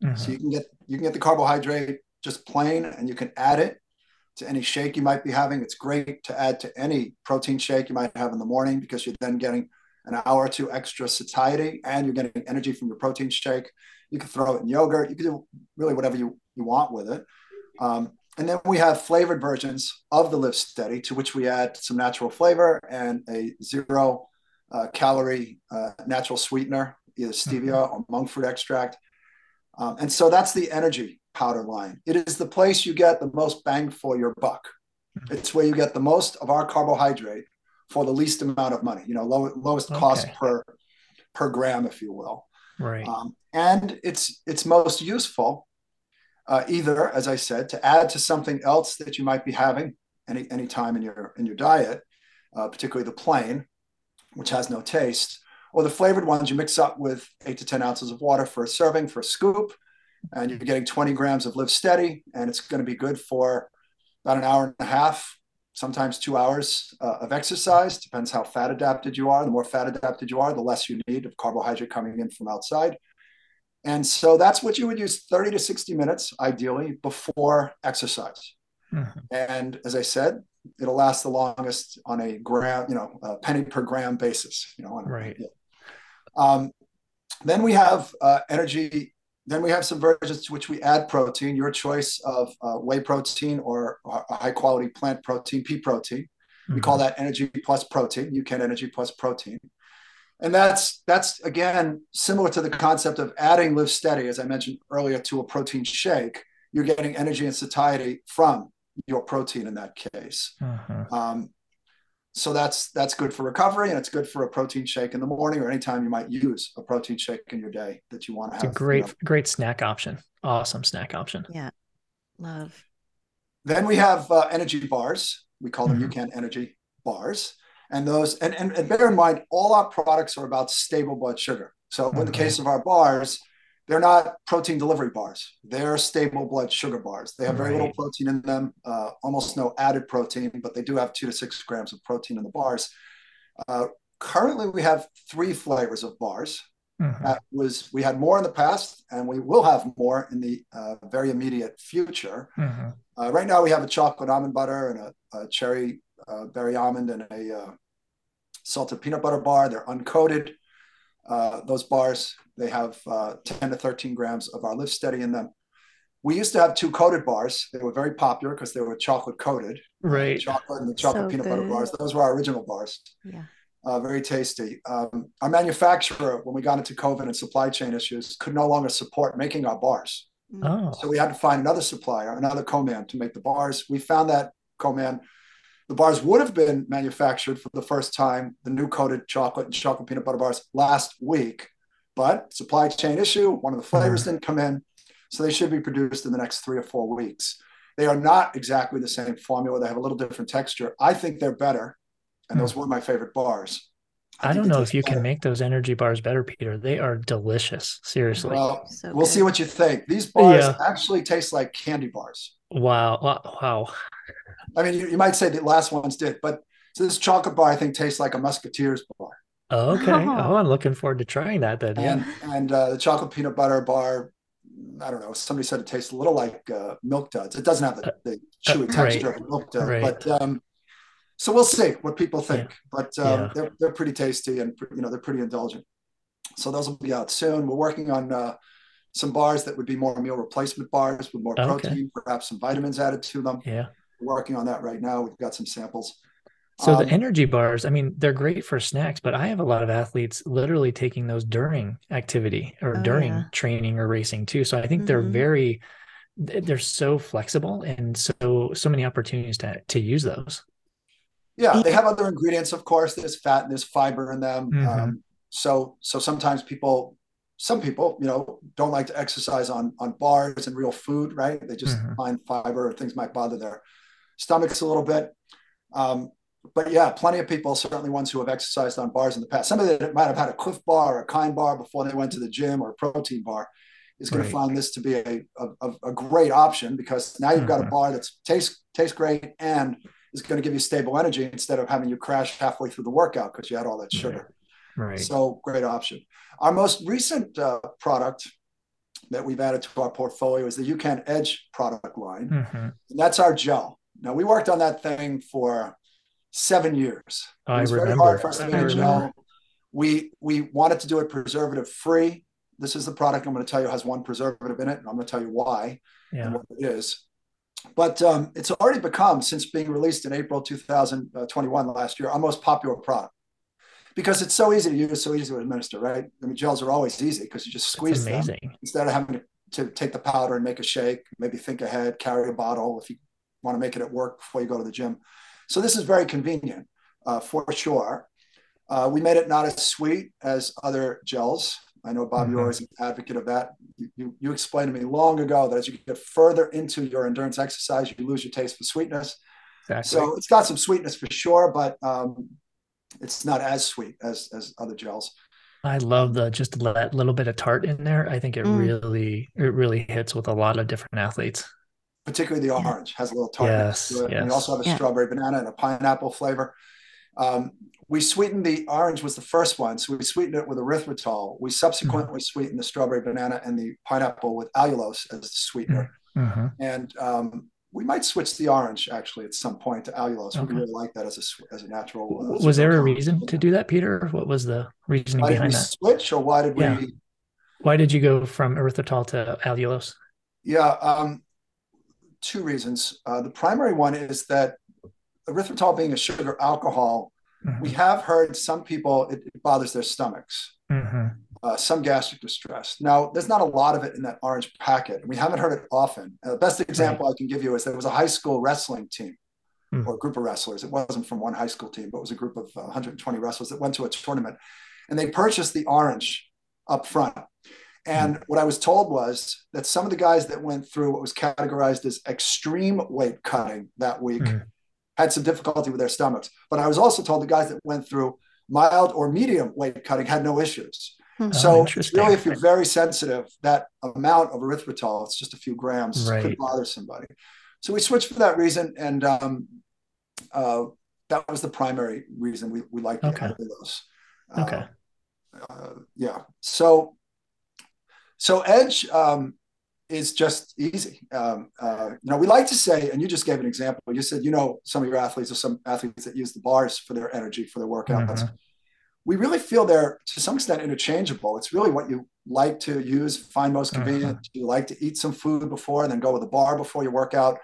Mm-hmm. so you can get you can get the carbohydrate just plain and you can add it to any shake you might be having it's great to add to any protein shake you might have in the morning because you're then getting an hour or two extra satiety, and you're getting energy from your protein shake. You can throw it in yogurt. You can do really whatever you, you want with it. Um, and then we have flavored versions of the LivSteady, to which we add some natural flavor and a zero uh, calorie uh, natural sweetener, either stevia mm-hmm. or monk fruit extract. Um, and so that's the energy powder line. It is the place you get the most bang for your buck. Mm-hmm. It's where you get the most of our carbohydrate for the least amount of money, you know, low, lowest okay. cost per per gram, if you will. Right. Um, and it's it's most useful uh, either, as I said, to add to something else that you might be having any any time in your in your diet, uh, particularly the plain, which has no taste, or the flavored ones you mix up with eight to ten ounces of water for a serving for a scoop, and you're getting 20 grams of LivSteady, and it's going to be good for about an hour and a half sometimes two hours uh, of exercise. Depends how fat adapted you are. The more fat adapted you are, the less you need of carbohydrate coming in from outside. And so that's what you would use 30 to 60 minutes, ideally, before exercise. Mm-hmm. And as I said, it'll last the longest on a gram, you know, a penny per gram basis. You know, right. Yeah. Um, then we have uh, energy then we have some versions to which we add protein, your choice of uh, whey protein or a high quality plant protein, pea protein. Mm-hmm. We call mm-hmm. that energy plus protein, UCAN energy plus protein. And that's that's again similar to the concept of adding LivSteady, as I mentioned earlier, to a protein shake. You're getting energy and satiety from your protein in that case. Mm-hmm. Um, so that's that's good for recovery and it's good for a protein shake in the morning or anytime you might use a protein shake in your day that you want to have. It's a great, you know. great snack option. Awesome snack option. Yeah. Love. Then we have uh, energy bars. We call them mm-hmm. UCAN energy bars. And those, and, and, and bear in mind, all our products are about stable blood sugar. So mm-hmm. in the case of our bars, they're not protein delivery bars. They're stable blood sugar bars. They have very right. little protein in them, uh, almost no added protein, but they do have two to six grams of protein in the bars. Uh, currently, we have three flavors of bars. Mm-hmm. That was we had more in the past, and we will have more in the uh, very immediate future. Mm-hmm. Uh, right now, we have a chocolate almond butter and a, a cherry uh, berry almond and a uh, salted peanut butter bar. They're uncoated. Uh, those bars, they have uh, 10 to 13 grams of our LivSteady in them. We used to have two coated bars. They were very popular because they were chocolate coated. Right. Chocolate and the chocolate so peanut good. butter bars. Those were our original bars. Yeah. Uh, very tasty. Um, our manufacturer, when we got into COVID and supply chain issues, could no longer support making our bars. Oh. So we had to find another supplier, another co-man to make the bars. We found that co-man the bars would have been manufactured for the first time, the new coated chocolate and chocolate peanut butter bars last week, but supply chain issue, one of the flavors didn't come in. So they should be produced in the next three or four weeks. They are not exactly the same formula. They have a little different texture. I think they're better. And those were my favorite bars. I, I don't know if you better. can make those energy bars better, Peter. They are delicious. Seriously. Well, so we'll see what you think. These bars yeah. actually taste like candy bars. Wow. Wow. I mean, you, you, might say the last ones did, but so this chocolate bar I think tastes like a Musketeers bar. Okay. Oh, I'm looking forward to trying that then. And, yeah. and uh, the chocolate peanut butter bar, I don't know. Somebody said it tastes a little like uh, Milk Duds. It doesn't have the, the uh, chewy uh, texture right. of Milk Dud, right. but um, so we'll see what people think. Yeah. But um, yeah. they're they're pretty tasty and you know they're pretty indulgent. So those will be out soon. We're working on uh, some bars that would be more meal replacement bars with more protein, okay. perhaps some vitamins added to them. Yeah working on that right now. We've got some samples. So um, the energy bars, I mean, they're great for snacks, but I have a lot of athletes literally taking those during activity or oh, during yeah. training or racing too. So I think mm-hmm. they're very they're so flexible and so so many opportunities to to use those. Yeah, they have other ingredients, of course. There's fat and there's fiber in them. Mm-hmm. Um, so so sometimes people some people, you know, don't like to exercise on on bars and real food, right? They just mm-hmm. find fiber or things might bother their stomachs a little bit. Um, but yeah, plenty of people, certainly ones who have exercised on bars in the past. Somebody that might have had a Clif bar or a Kind bar before they went to the gym or a protein bar is going right. to find this to be a, a, a, great option because now you've mm-hmm. got a mm-hmm. bar that tastes tastes great and is going to give you stable energy instead of having you crash halfway through the workout because you had all that sugar. Right. right. So great option. Our most recent uh, product that we've added to our portfolio is the UCAN Edge product line. Mm-hmm. And that's our gel. Now we worked on that thing for seven years. I it was remember. very hard for us to a gel. We we wanted to do it preservative free. This is the product I'm going to tell you has one preservative in it, and I'm going to tell you why yeah. and what it is. But um, it's already become, since being released in April 2021 last year, our most popular product because it's so easy to use, so easy to administer, right? I mean, gels are always easy because you just squeeze them instead of having to, to, take the powder and make a shake, maybe think ahead, carry a bottle if you want to make it at work before you go to the gym. So this is very convenient uh, for sure. Uh, we made it not as sweet as other gels. I know Bob, mm-hmm. you're always an advocate of that. You, you, you, explained to me long ago that as you get further into your endurance exercise, you lose your taste for sweetness. Exactly. So it's got some sweetness for sure, but um, it's not as sweet as as other gels. I love the just that little bit of tart in there. I think it mm. really it really hits with a lot of different athletes. Particularly the orange has a little tartness Yes, yes. We also have a yeah. strawberry banana and a pineapple flavor. Um, we sweetened the orange was the first one, so we sweetened it with erythritol. We subsequently mm-hmm. sweetened the strawberry banana and the pineapple with allulose as the sweetener. Mm-hmm. And um, we might switch the orange actually at some point to allulose. Okay. We really like that as a as a natural. Uh, was there a reason to do that, Peter? What was the reasoning why behind that? Switch or why did yeah. we? Why did you go from erythritol to allulose? Yeah, um, two reasons. Uh, the primary one is that erythritol being a sugar alcohol, mm-hmm. we have heard some people it, it bothers their stomachs. Mm-hmm uh, some gastric distress. Now, there's not a lot of it in that orange packet. We haven't heard it often. Uh, the best example right. I can give you is there was a high school wrestling team mm. or a group of wrestlers. It wasn't from one high school team, but it was a group of uh, 120 wrestlers that went to a tournament and they purchased the orange up front. And what I was told was that some of the guys that went through what was categorized as extreme weight cutting that week mm. had some difficulty with their stomachs. But I was also told the guys that went through mild or medium weight cutting had no issues. Hmm. So oh, really, if you're very sensitive, that amount of erythritol, it's just a few grams, right. could bother somebody. So we switched for that reason, and um, uh, that was the primary reason we, we liked okay. those. Uh, okay. Uh, yeah. So so Edge um, is just easy. Um, uh, you know, we like to say, and you just gave an example. You said, you know, some of your athletes or some athletes that use the bars for their energy for their workouts. Mm-hmm we really feel they're to some extent interchangeable. It's really what you like to use, find most convenient. Mm-hmm. You like to eat some food before and then go with a bar before your workout.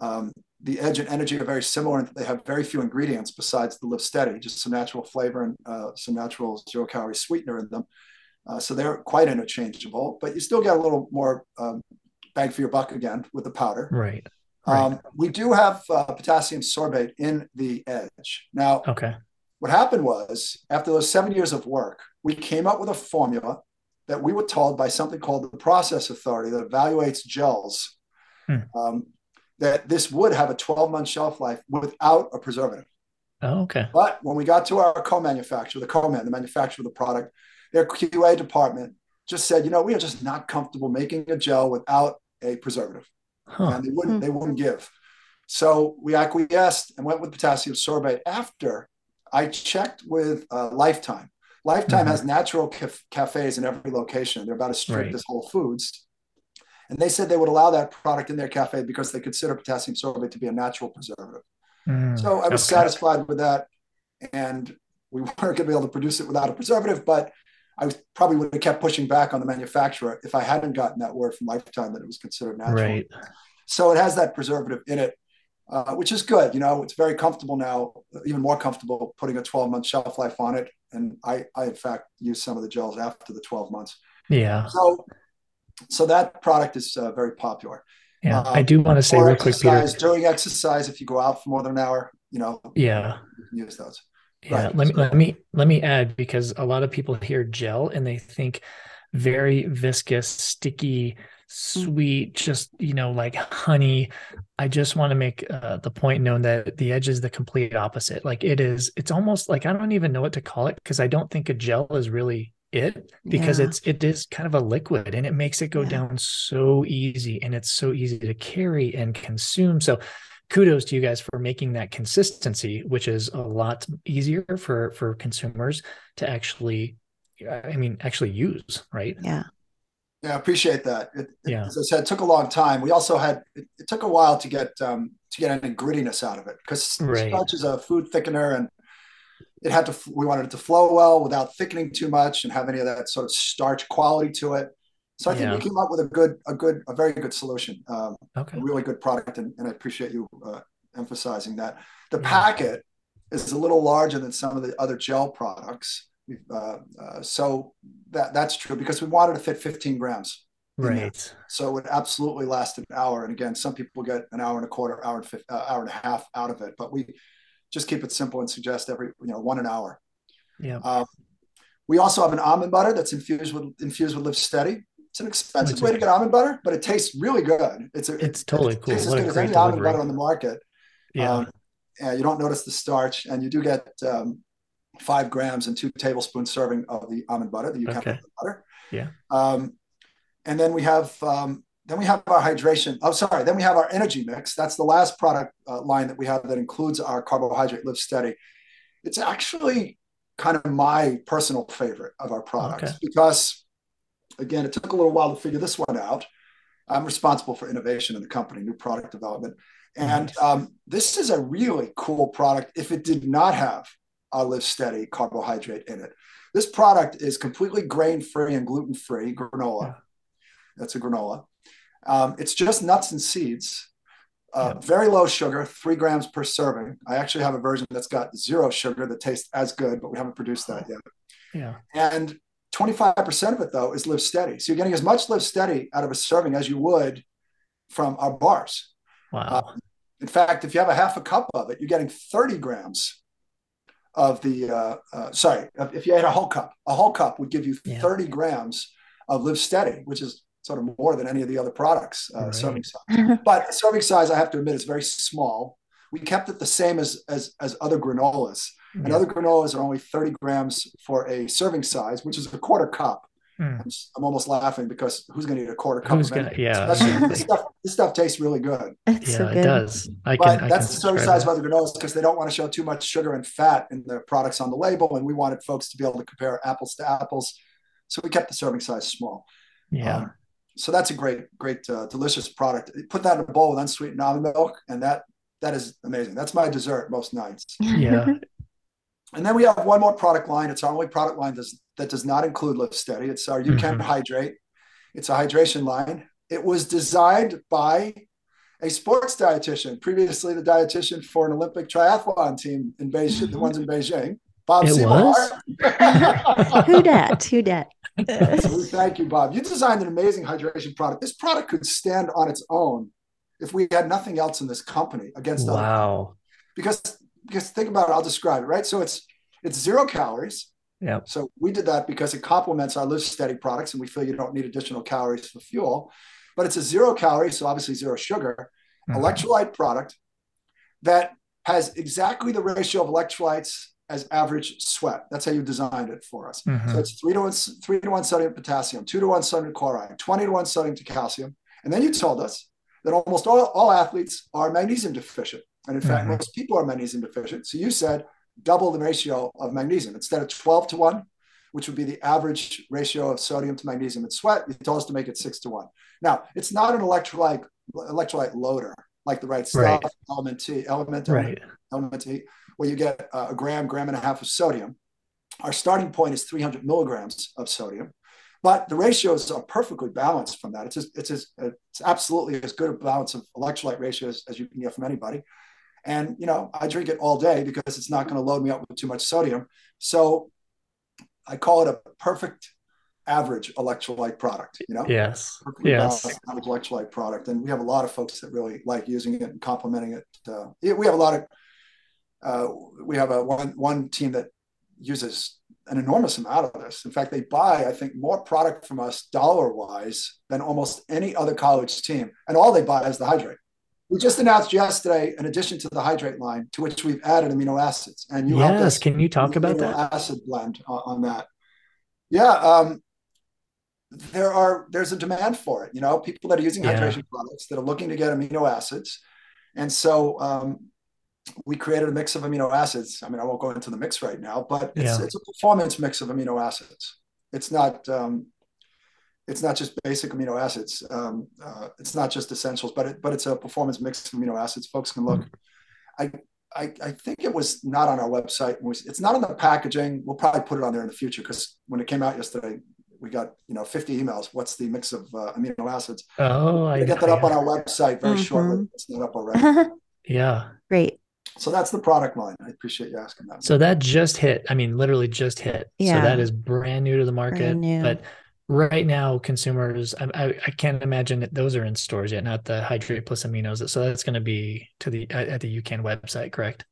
Um, the edge and energy are very similar, and they have very few ingredients besides the LivSteady, just some natural flavor and uh, some natural zero calorie sweetener in them. Uh, so they're quite interchangeable, but you still get a little more um, bang for your buck again with the powder. Right. Um, right. Um, we do have uh, potassium sorbate in the edge. Now, okay what happened was, after those seven years of work, we came up with a formula that we were told by something called the Process Authority that evaluates gels, hmm. um, that this would have a 12 month shelf life without a preservative. Oh, okay. But when we got to our co manufacturer, the co man, the manufacturer of the product, their QA department just said, you know, we are just not comfortable making a gel without a preservative. Huh. And they wouldn't, hmm. they wouldn't give. So we acquiesced and went with potassium sorbate after I checked with uh, Lifetime. Lifetime mm-hmm. has natural caf- cafes in every location. They're about as strict right. as Whole Foods. And they said they would allow that product in their cafe because they consider potassium sorbate to be a natural preservative. Mm, so I was okay. satisfied with that. And we weren't going to be able to produce it without a preservative, but I probably would have kept pushing back on the manufacturer if I hadn't gotten that word from Lifetime that it was considered natural. Right. So it has that preservative in it. Uh, which is good. You know, it's very comfortable now, even more comfortable putting a 12 month shelf life on it. And I, I in fact use some of the gels after the 12 months. Yeah. So, so that product is uh, very popular. Yeah, uh, I do want to say real quick, Peter. During exercise, if you go out for more than an hour, you know, yeah, you use those. Yeah, right. let me let me let me add because a lot of people hear gel and they think very viscous, sticky, sweet, just, you know, like honey. I just want to make uh, the point known that the edge is the complete opposite. Like it is, it's almost like I don't even know what to call it because I don't think a gel is really it because yeah. it's it is kind of a liquid and it makes it go yeah. down so easy and it's so easy to carry and consume so kudos to you guys for making that consistency which is a lot easier for for consumers to actually i mean actually use right yeah yeah, I appreciate that. It, yeah. As I said, it took a long time. We also had it, it took a while to get um, to get any grittiness out of it because right. starch is a food thickener, and it had to. We wanted it to flow well without thickening too much and have any of that sort of starch quality to it. So I think yeah. we came up with a good, a good, a very good solution. Um, okay. A really good product, and, and I appreciate you uh, emphasizing that. The yeah. packet is a little larger than some of the other gel products. Uh, uh, so that that's true because we wanted to fit 15 grams. Right. So it would absolutely last an hour. And again, some people get an hour and a quarter, hour and 50, uh, hour and a half out of it, but we just keep it simple and suggest every you know one an hour. Yeah. Um, we also have an almond butter that's infused with infused with LivSteady. It's an expensive way to get almond butter, but it tastes really good. It's a, it's totally it, cool. Tastes as good as any delivery. almond butter on the market. Yeah. Um, and you don't notice the starch, and you do get um, five grams and two tablespoons serving of the almond butter, the Eucalyptus okay. butter. Yeah. Um, and then we have um, then we have our hydration. Oh, sorry. Then we have our energy mix. That's the last product uh, line that we have that includes our carbohydrate LivSteady. It's actually kind of my personal favorite of our products okay. because, again, it took a little while to figure this one out. I'm responsible for innovation in the company, new product development. And um, this is a really cool product if it did not have a LivSteady carbohydrate in it. This product is completely grain free and gluten free granola. Yeah. That's a granola. Um, it's just nuts and seeds. Uh, yeah. Very low sugar, three grams per serving. I actually have a version that's got zero sugar that tastes as good, but we haven't produced that yet. Yeah. And 25% of it, though, is LivSteady. So you're getting as much LivSteady out of a serving as you would from our bars. Wow. Um, in fact, if you have a half a cup of it, you're getting 30 grams of the, uh, uh, sorry, if you had a whole cup, a whole cup would give you yeah. 30 grams of LivSteady, which is sort of more than any of the other products uh, right. serving size. but serving size, I have to admit, is very small. We kept it the same as as, as other granolas. Yeah. And other granolas are only 30 grams for a serving size, which is a quarter cup. Mm. I'm, I'm, almost laughing because who's going to eat a quarter cup? Who's going to, yeah. this, stuff, this stuff tastes really good. It's yeah, so good. it does. I but can, that's I the serving size that. of other granolas because they don't want to show too much sugar and fat in the products on the label. And we wanted folks to be able to compare apples to apples. So we kept the serving size small. Yeah. Um, so that's a great, great, uh, delicious product. Put that in a bowl with unsweetened almond milk, and that that is amazing. That's my dessert most nights. Yeah. and then we have one more product line. It's our only product line does, that does not include LivSteady. It's our UCAN mm-hmm. Hydrate. It's a hydration line. It was designed by a sports dietitian, previously the dietitian for an Olympic triathlon team in Beijing, the ones in Beijing. Bob it was? Who dat? Who dat? thank you, Bob. You designed an amazing hydration product. This product could stand on its own if we had nothing else in this company against wow. Because because think about it, I'll describe it, right? So it's it's zero calories. Yeah. So we did that because it complements our Steady products, and we feel you don't need additional calories for fuel. But it's a zero calorie, so obviously zero sugar, mm-hmm. electrolyte product that has exactly the ratio of electrolytes as average sweat. That's how you designed it for us. Mm-hmm. So it's three to one, three to one sodium potassium, two to one sodium chloride, 20 to one sodium to calcium. And then you told us that almost all, all athletes are magnesium deficient. And in mm-hmm. fact, most people are magnesium deficient. So you said double the ratio of magnesium instead of 12 to one, which would be the average ratio of sodium to magnesium in sweat. You told us to make it six to one. Now, it's not an electrolyte electrolyte loader like the right stuff, right. element T, element, right. element T where you get a gram, gram and a half of sodium. Our starting point is 300 milligrams of sodium, but the ratios are perfectly balanced from that. It's just, it's just, it's absolutely as good a balance of electrolyte ratios as you can get from anybody. And you know, I drink it all day because it's not going to load me up with too much sodium. So I call it a perfect average electrolyte product. You know, yes, Perfectly yes, average electrolyte product, and we have a lot of folks that really like using it and complementing it. Uh, we have a lot of uh, we have a one one team that uses an enormous amount of this. In fact, they buy, I think, more product from us dollar wise than almost any other college team. And all they buy is the hydrate. We just announced yesterday an addition to the hydrate line to which we've added amino acids. And you yes, can you talk about that acid blend on, on that? Yeah, um, there are there's a demand for it. You know, people that are using yeah. hydration products that are looking to get amino acids, and so um, we created a mix of amino acids. I mean, I won't go into the mix right now, but it's yeah. it's a performance mix of amino acids. It's not um, it's not just basic amino acids. Um, uh, it's not just essentials, but it, but it's a performance mix of amino acids. Folks can look. I, I, I think it was not on our website. It's not on the packaging. We'll probably put it on there in the future because when it came out yesterday, we got you know 50 emails. What's the mix of uh, amino acids? Oh, I get that up on our website very mm-hmm. shortly. It's not up already. yeah, great. So that's the product line. I appreciate you asking that. So that just hit. I mean, literally just hit. Yeah. So that is brand new to the market. But right now consumers I, I, I, can't imagine that those are in stores yet not the hydrate plus aminos. So that's going to be to the at the UCAN website correct?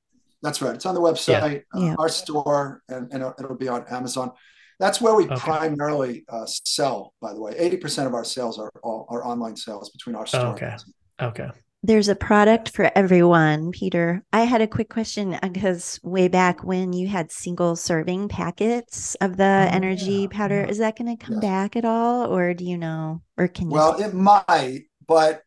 That's right. It's on the website yeah. Uh, yeah. our store and, and, it'll be on amazon. That's where we okay. primarily uh, sell by the way. 80% of our sales are all are online sales between our store okay. okay there's a product for everyone, Peter. I had a quick question because way back when you had single serving packets of the oh, energy yeah, powder, yeah. is that going to come yes. back at all, or do you know, or can you? Well, it might, but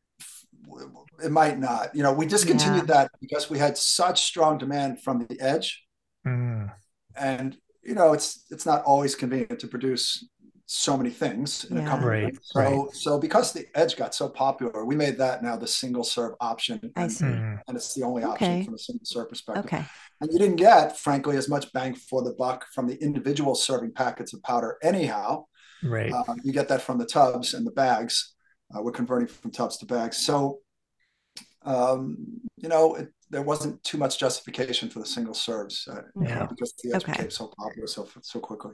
it might not. You know, we discontinued yeah. that because we had such strong demand from the edge, mm. and you know, it's it's not always convenient to produce so many things in yeah. a company. Right, so, right. so because the Edge got so popular, we made that now the single serve option. I see. And, and it's the only option okay. from a single serve perspective. Okay. And you didn't get, frankly, as much bang for the buck from the individual serving packets of powder, anyhow. Right. Um, you get that from the tubs and the bags. Uh, we're converting from tubs to bags. So, um, you know, it, there wasn't too much justification for the single serves uh, yeah. because the Edge okay. became so popular so so quickly.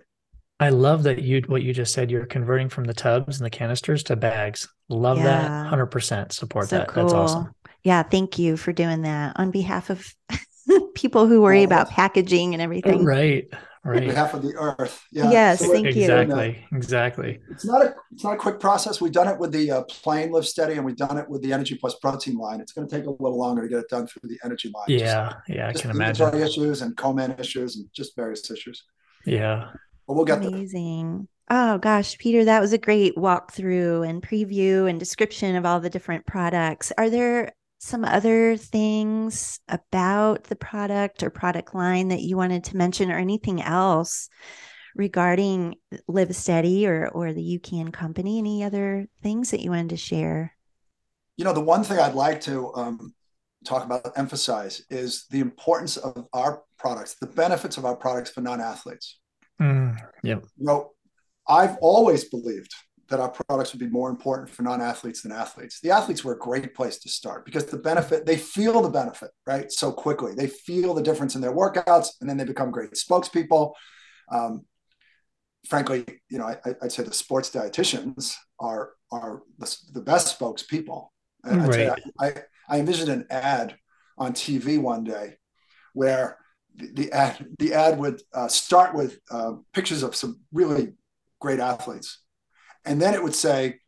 I love that you what you just said. You're converting from the tubs and the canisters to bags. Love yeah. that. Hundred percent support so that. Cool. That's awesome. Yeah, thank you for doing that on behalf of people who worry oh, about packaging and everything. Right. Right. On behalf of the earth. Yeah. Yes, so thank exactly, you. Exactly. Exactly. It's not a it's not a quick process. We've done it with the uh, plain LivSteady, and we've done it with the energy plus protein line. It's going to take a little longer to get it done through the energy line. Yeah, just, yeah, I can imagine issues and co-man issues and just various issues. Yeah. But we'll get Amazing. There. Oh gosh, Peter, that was a great walkthrough and preview and description of all the different products. Are there some other things about the product or product line that you wanted to mention or anything else regarding LivSteady or or the UCAN company? Any other things that you wanted to share? You know, the one thing I'd like to um, talk about, emphasize, is the importance of our products, the benefits of our products for non-athletes. Mm, yeah. You know, I've always believed that our products would be more important for non-athletes than athletes. The athletes were a great place to start because the benefit, they feel the benefit, right? So quickly. They feel the difference in their workouts and then they become great spokespeople. Um, frankly, you know, I, would say the sports dietitians are are the, the best spokespeople. Right. I, I envisioned an ad on TV one day where the, ad the ad would uh, start with uh, pictures of some really great athletes, and then it would say,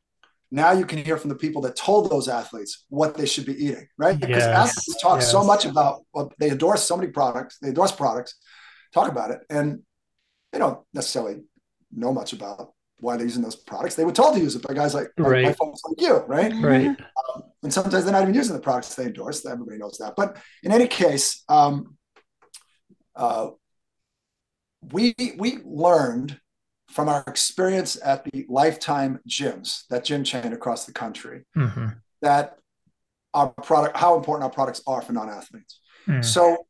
"Now you can hear from the people that told those athletes what they should be eating." Right? Because yes. athletes talk yes. so much about well, they endorse so many products, they endorse products, talk about it, and they don't necessarily know much about why they're using those products. They were told to use it by guys like, right. like folks like you, right? Right. Um, and sometimes they're not even using the products they endorse. Everybody knows that. But in any case, um, uh, we we learned from our experience at the Lifetime gyms, that gym chain across the country, mm-hmm. that our product, how important our products are for non-athletes. Mm. So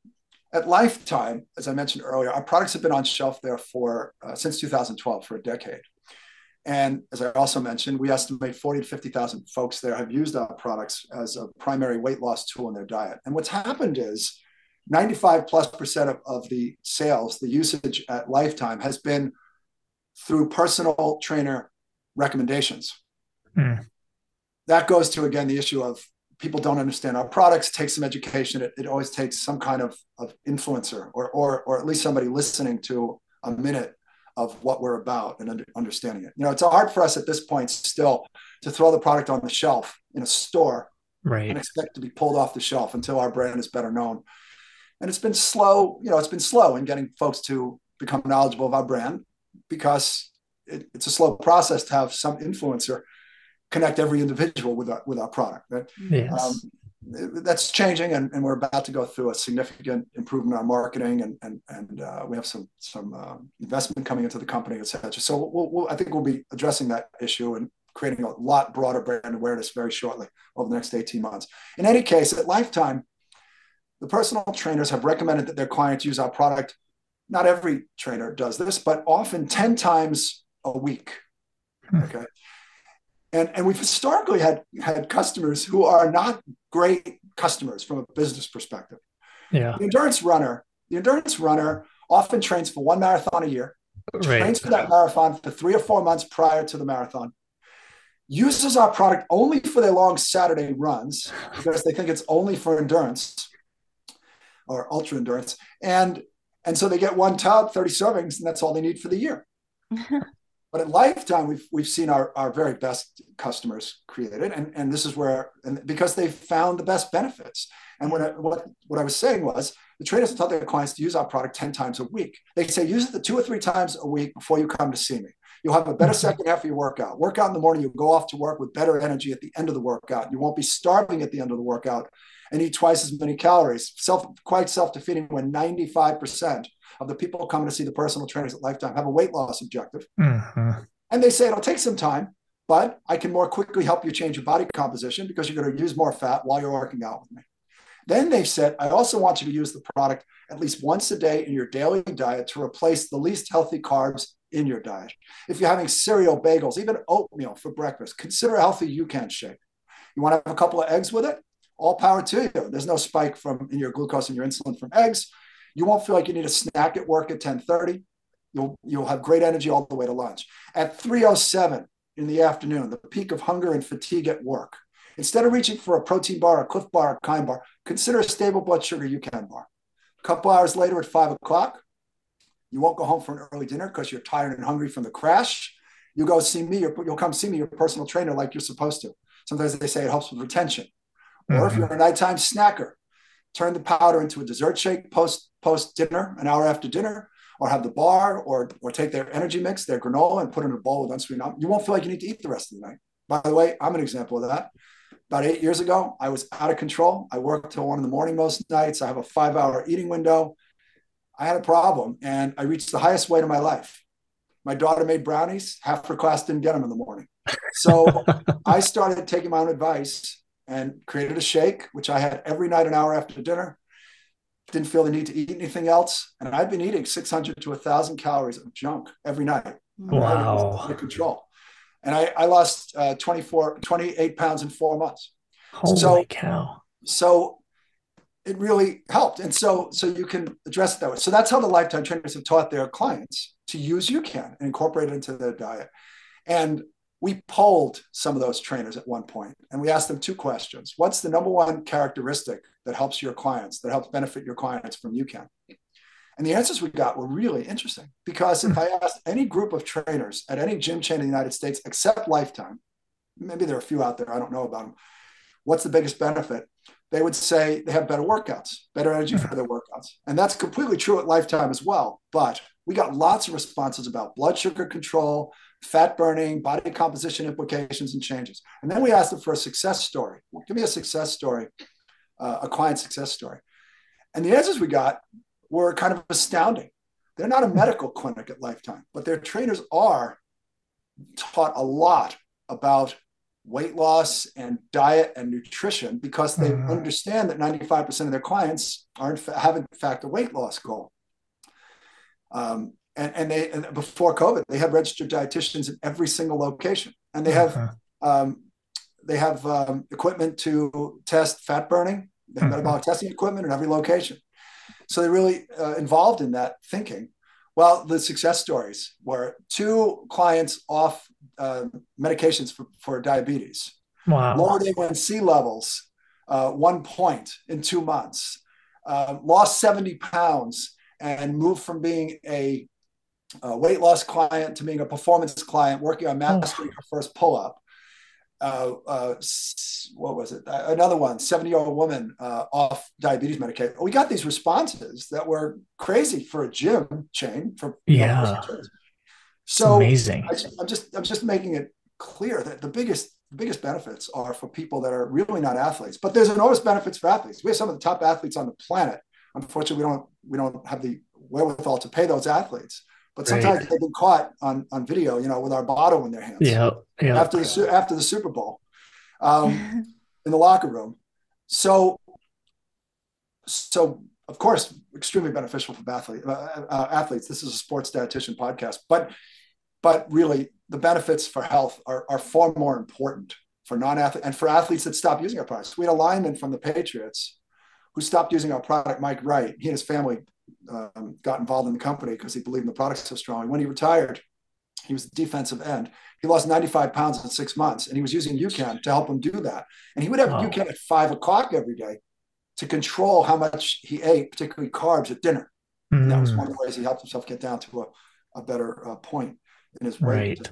at Lifetime, as I mentioned earlier, our products have been on shelf there for uh, since 2012 for a decade. And as I also mentioned, we estimate 40 to 50,000 folks there have used our products as a primary weight loss tool in their diet. And what's happened is 95 plus percent of, of the sales, the usage at lifetime has been through personal trainer recommendations. Mm. That goes to, again, the issue of people don't understand our products, take some education. It, it always takes some kind of, of influencer or, or, or at least somebody listening to a minute of what we're about and under, understanding it. You know, it's hard for us at this point still to throw the product on the shelf in a store right. and expect to be pulled off the shelf until our brand is better known. And it's been slow, you know, it's been slow in getting folks to become knowledgeable of our brand because it, it's a slow process to have some influencer connect every individual with our, with our product. Right? Yes. Um, that's changing, and, and, we're about to go through a significant improvement in our marketing, and and and uh, we have some some uh, investment coming into the company, et cetera. So we'll, we'll, I think we'll be addressing that issue and creating a lot broader brand awareness very shortly over the next 18 months. In any case, at Lifetime, the personal trainers have recommended that their clients use our product. Not every trainer does this, but often 10 times a week. Hmm. Okay and and we've historically had had customers who are not great customers from a business perspective. Yeah. The endurance runner, the endurance runner often trains for one marathon a year, right. trains for that marathon for three or four months prior to the marathon, uses our product only for their long Saturday runs because they think it's only for endurance or ultra endurance. And and so they get one tub, 30 servings, and that's all they need for the year. But at Lifetime, we've we've seen our, our very best customers created, and, and this is where and because they found the best benefits. And what I, what what I was saying was the traders tell their clients to use our product 10 times a week. They say use it the two or three times a week before you come to see me. You'll have a better second half of your workout. Workout in the morning, you'll go off to work with better energy at the end of the workout. You won't be starving at the end of the workout and eat twice as many calories. Self quite self-defeating when 95% of the people coming to see the personal trainers at Lifetime have a weight loss objective. Mm-hmm. And they say it'll take some time, but I can more quickly help you change your body composition because you're going to use more fat while you're working out with me. Then they've said, I also want you to use the product at least once a day in your daily diet to replace the least healthy carbs in your diet. If you're having cereal, bagels, even oatmeal for breakfast, consider a healthy UCAN shake. You want to have a couple of eggs with it? All power to you. There's no spike from in your glucose and your insulin from eggs. You won't feel like you need a snack at work at 10:30. You'll you'll have great energy all the way to lunch. At 3:07 in the afternoon, the peak of hunger and fatigue at work. Instead of reaching for a protein bar, a Clif bar, a Kind bar, consider a stable blood sugar UCAN bar. A couple hours later at five o'clock, you won't go home for an early dinner because you're tired and hungry from the crash. You go see me, you'll come see me, your personal trainer, like you're supposed to. Sometimes they say it helps with retention. Mm-hmm. Or if mm-hmm. you're a nighttime snacker, turn the powder into a dessert shake post post dinner, an hour after dinner, or have the bar, or or take their energy mix, their granola, and put it in a bowl with unsweetened. You won't feel like you need to eat the rest of the night. By the way, I'm an example of that. About eight years ago, I was out of control. I worked till one in the morning most nights. I have a five hour eating window. I had a problem and I reached the highest weight of my life. My daughter made brownies. Half her class didn't get them in the morning. So I started taking my own advice and created a shake, which I had every night an hour after dinner. Didn't feel the need to eat anything else. And I've been eating 600 to 1,000 calories of junk every night. Wow. Under control. And I, I lost uh, 24, 28 pounds in four months. Holy so, cow. So it really helped. And so, so you can address it that way. So that's how the lifetime trainers have taught their clients to use UCAN and incorporate it into their diet. And we polled some of those trainers at one point and we asked them two questions. What's the number one characteristic that helps your clients, that helps benefit your clients from UCAN? And the answers we got were really interesting because if hmm. I asked any group of trainers at any gym chain in the United States except Lifetime, maybe there are a few out there, I don't know about them, what's the biggest benefit? They would say they have better workouts, better energy for their workouts. And that's completely true at Lifetime as well. But we got lots of responses about blood sugar control, fat burning, body composition implications, and changes. And then we asked them for a success story. Well, give me a success story, uh, a client success story. And the answers we got were kind of astounding. They're not a medical clinic at Lifetime, but their trainers are taught a lot about weight loss and diet and nutrition because they mm-hmm. understand that 95% of their clients aren't have in fact a weight loss goal. Um, and, and they and before COVID, they had registered dietitians in every single location, and they have uh-huh. um, they have um, equipment to test fat burning. They have uh-huh. metabolic testing equipment in every location, so they're really uh, involved in that thinking. Well, the success stories were two clients off uh, medications for, for diabetes, wow. lowered A1C levels uh, one point in two months, uh, lost 70 pounds, and moved from being a a weight loss client to being a performance client, working on mastering oh. her first pull up. Uh, uh, what was it? Another one, 70 year old woman uh, off diabetes medication. We got these responses that were crazy for a gym chain. For yeah, so amazing. I, I'm just I'm just making it clear that the biggest the biggest benefits are for people that are really not athletes. But there's enormous benefits for athletes. We have some of the top athletes on the planet. Unfortunately, we don't we don't have the wherewithal to pay those athletes. But sometimes right. they've been caught on, on video, you know, with our bottle in their hands. Yeah. yeah. After the after the Super Bowl, um, in the locker room. So, so of course, extremely beneficial for athlete, uh, uh, athletes. This is a sports dietitian podcast, but but really, the benefits for health are, are far more important for non-athletes and for athletes that stop using our products. We had a lineman from the Patriots who stopped using our product, Mike Wright. He and his family um, got involved in the company because he believed in the product so strongly. When he retired, he was defensive end. He lost 95 pounds in six months, and he was using UCAN to help him do that. And he would have wow. UCAN at five o'clock every day to control how much he ate, particularly carbs at dinner. Mm. that was one of the ways he helped himself get down to a, a better uh, point in his weight. Right.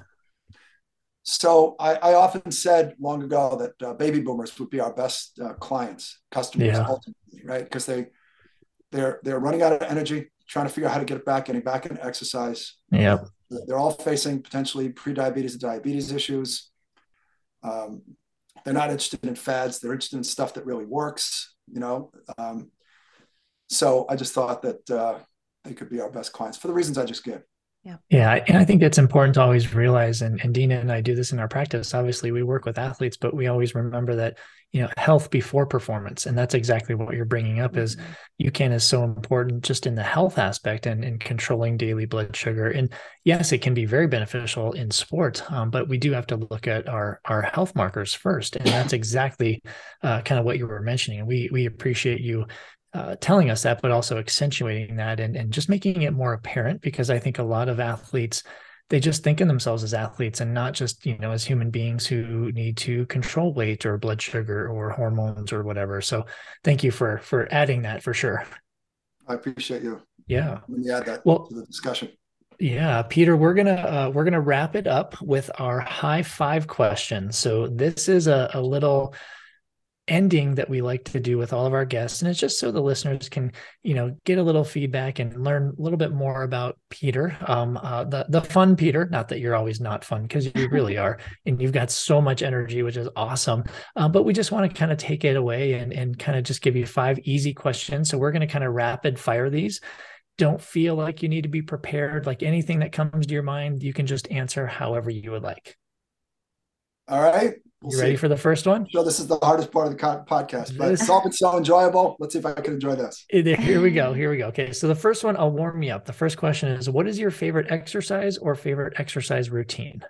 So I, I, often said long ago that uh, baby boomers would be our best uh, clients, customers, yeah. ultimately, right? Because they they're they're running out of energy, trying to figure out how to get it back, getting back into exercise. Yeah, they're all facing potentially pre-diabetes and diabetes issues. Um, they're not interested in fads; they're interested in stuff that really works. You know, um, so I just thought that uh, they could be our best clients for the reasons I just gave. Yeah. Yeah. And I think it's important to always realize, and, and Dina and I do this in our practice. Obviously, we work with athletes, but we always remember that, you know, health before performance. And that's exactly what you're bringing up is mm-hmm. UCAN is so important just in the health aspect and in controlling daily blood sugar. And yes, it can be very beneficial in sport, um, but we do have to look at our, our health markers first. And that's exactly uh, kind of what you were mentioning. And we, we appreciate you uh, telling us that, but also accentuating that and, and just making it more apparent because I think a lot of athletes they just think of themselves as athletes and not just you know as human beings who need to control weight or blood sugar or hormones or whatever. So thank you for for adding that for sure. I appreciate you. Yeah. Let me add that well, to the discussion. Yeah, Peter, we're gonna uh, we're gonna wrap it up with our high five question. So this is a, a little ending that we like to do with all of our guests. And it's just so the listeners can you know get a little feedback and learn a little bit more about peter. Um, uh, the the fun peter not that you're always not fun because you really are and you've got so much energy which is awesome. Uh, but we just want to kind of take it away and and kind of just give you five easy questions. So we're going to kind of rapid fire these. Don't feel like you need to be prepared like anything that comes to your mind you can just answer however you would like. All right We'll you ready for the first one? So this is the hardest part of the podcast, but it's all been so enjoyable. Let's see if I can enjoy this. Here we go. Here we go. Okay, so the first one, I'll warm you up. The first question is, what is your favorite exercise or favorite exercise routine?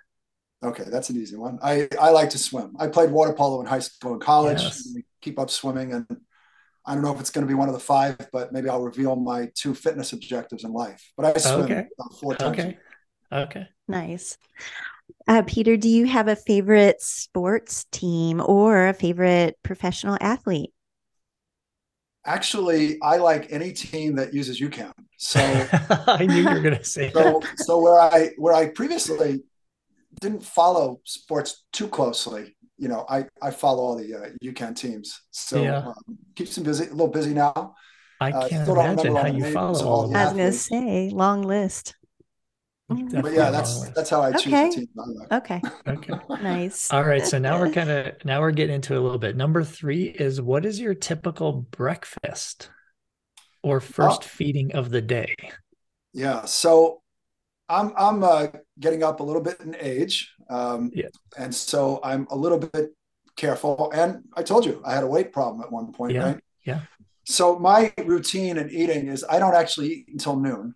Okay, that's an easy one. I I like to swim. I played water polo in high school and college. Yes. keep up swimming, and I don't know if it's going to be one of the five, but maybe I'll reveal my two fitness objectives in life. But I swim okay. four times. Okay. Okay. Nice. Uh, Peter, do you have a favorite sports team or a favorite professional athlete? Actually, I like any team that uses UCAN. So I knew you were going to say so. That. So where I where I previously didn't follow sports too closely, you know, I I follow all the uh, UCAN teams. So yeah. um, keeps them busy, a little busy now. I uh, can't uh, imagine how you follow all. I was going to say long list. Mm-hmm. But yeah, that's that's how I choose okay. the team. Okay. Okay. nice. All right. So now we're kind of now we're getting into a little bit. Number three is what is your typical breakfast or first oh. feeding of the day? Yeah. So I'm I'm uh, getting up a little bit in age, um, yeah, and so I'm a little bit careful. And I told you I had a weight problem at one point, yeah. right? Yeah. So my routine in eating is I don't actually eat until noon.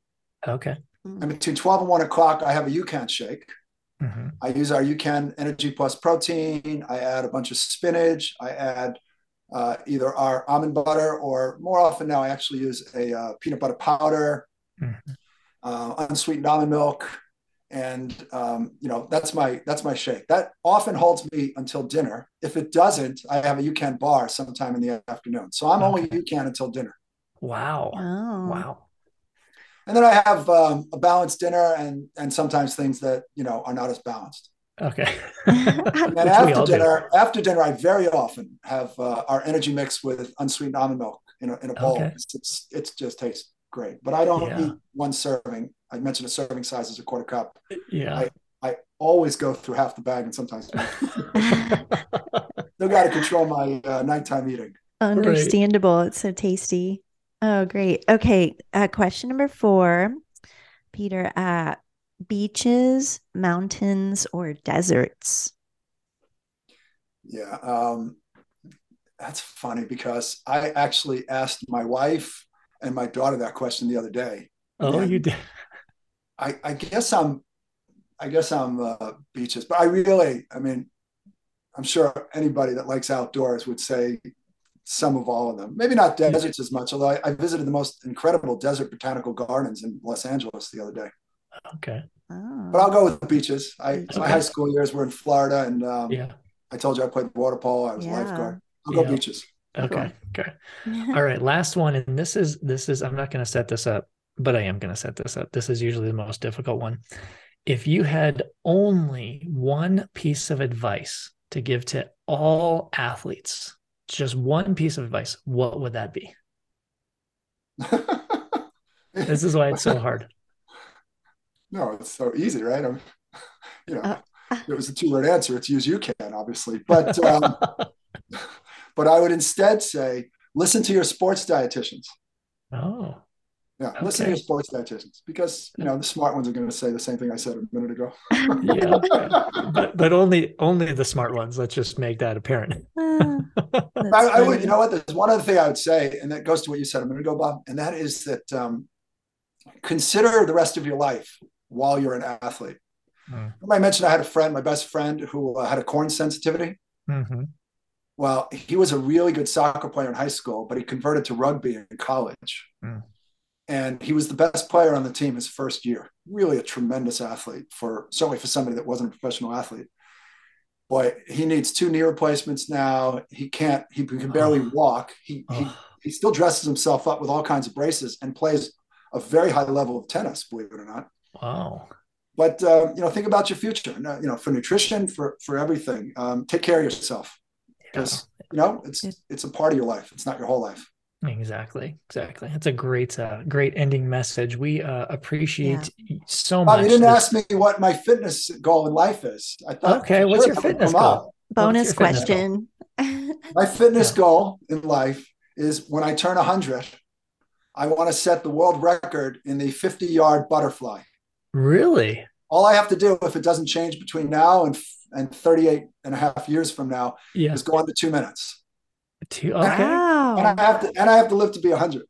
Okay. And between 12 and 1 o'clock, I have a UCAN shake. Mm-hmm. I use our UCAN Energy Plus protein. I add a bunch of spinach. I add uh, either our almond butter or more often now, I actually use a uh, peanut butter powder, mm-hmm. uh, unsweetened almond milk. And um, you know that's my that's my shake. That often holds me until dinner. If it doesn't, I have a UCAN bar sometime in the afternoon. So I'm okay. only UCAN until dinner. Wow! Oh. Wow! And then I have um, a balanced dinner and and sometimes things that you know are not as balanced. Okay. and then after dinner, do. after dinner, I very often have uh, our energy mix with unsweetened almond milk in a, in a bowl. Okay. It's, it's, it's just tastes great, but I don't yeah. eat one serving. I mentioned a serving size is a quarter cup. Yeah. I, I always go through half the bag and sometimes still got to control my uh, nighttime eating. Understandable. Right. It's so tasty. Oh, great. Okay. Uh, question number four, Peter. Uh, beaches, mountains, or deserts? Yeah, um, that's funny because I actually asked my wife and my daughter that question the other day. Oh, you did. I, I guess I'm, I guess I'm uh, beaches, but I really, I mean, I'm sure anybody that likes outdoors would say some of all of them. Maybe not deserts as much, although I, I visited the most incredible desert botanical gardens in Los Angeles the other day. Okay. Oh. But I'll go with the beaches. I okay. my high school years were in Florida, and um, yeah, I told you I played water polo. I was yeah. lifeguard. I'll go yeah. beaches. Okay. Okay. All right. Last one, and this is this is. I'm not going to set this up, but I am going to set this up. This is usually the most difficult one. If you had only one piece of advice to give to all athletes, just one piece of advice, what would that be? this is why it's so hard no, it's so easy, right? I'm, you know, uh, it was a two word answer. It's use UCAN, obviously, but um, but I would instead say listen to your sports dietitians. Oh. Yeah, okay. listen to your sports dietitians because you know the smart ones are going to say the same thing I said a minute ago. yeah, but but only only the smart ones. Let's just make that apparent. Uh, I, I, would, you know what? There's one other thing I would say, and that goes to what you said a minute ago, Bob, and that is that um, consider the rest of your life while you're an athlete. Mm. I mentioned I had a friend, my best friend, who uh, had a corn sensitivity. Mm-hmm. Well, he was a really good soccer player in high school, but he converted to rugby in college. Mm. And he was the best player on the team his first year. Really a tremendous athlete for certainly for somebody that wasn't a professional athlete. Boy, he needs two knee replacements now. He can't, he can barely oh. walk. He, oh. he he still dresses himself up with all kinds of braces and plays a very high level of tennis, believe it or not. Wow. But uh, you know, think about your future. You know, for nutrition, for for everything. Um, take care of yourself because yeah. you know it's it's a part of your life. It's not your whole life. Exactly, exactly. That's a great, uh, great ending message. We uh, appreciate yeah. so much. you didn't this... ask me what my fitness goal in life is. I thought, okay, what's your fitness goal? Bonus question. my fitness yeah. goal in life is when I turn hundred, I want to set the world record in the fifty-yard butterfly. Really? All I have to do, if it doesn't change between now and and 38 and a half years from now, yeah. is go under two minutes. Two, okay. Wow. And I have to and I have to live to be 100.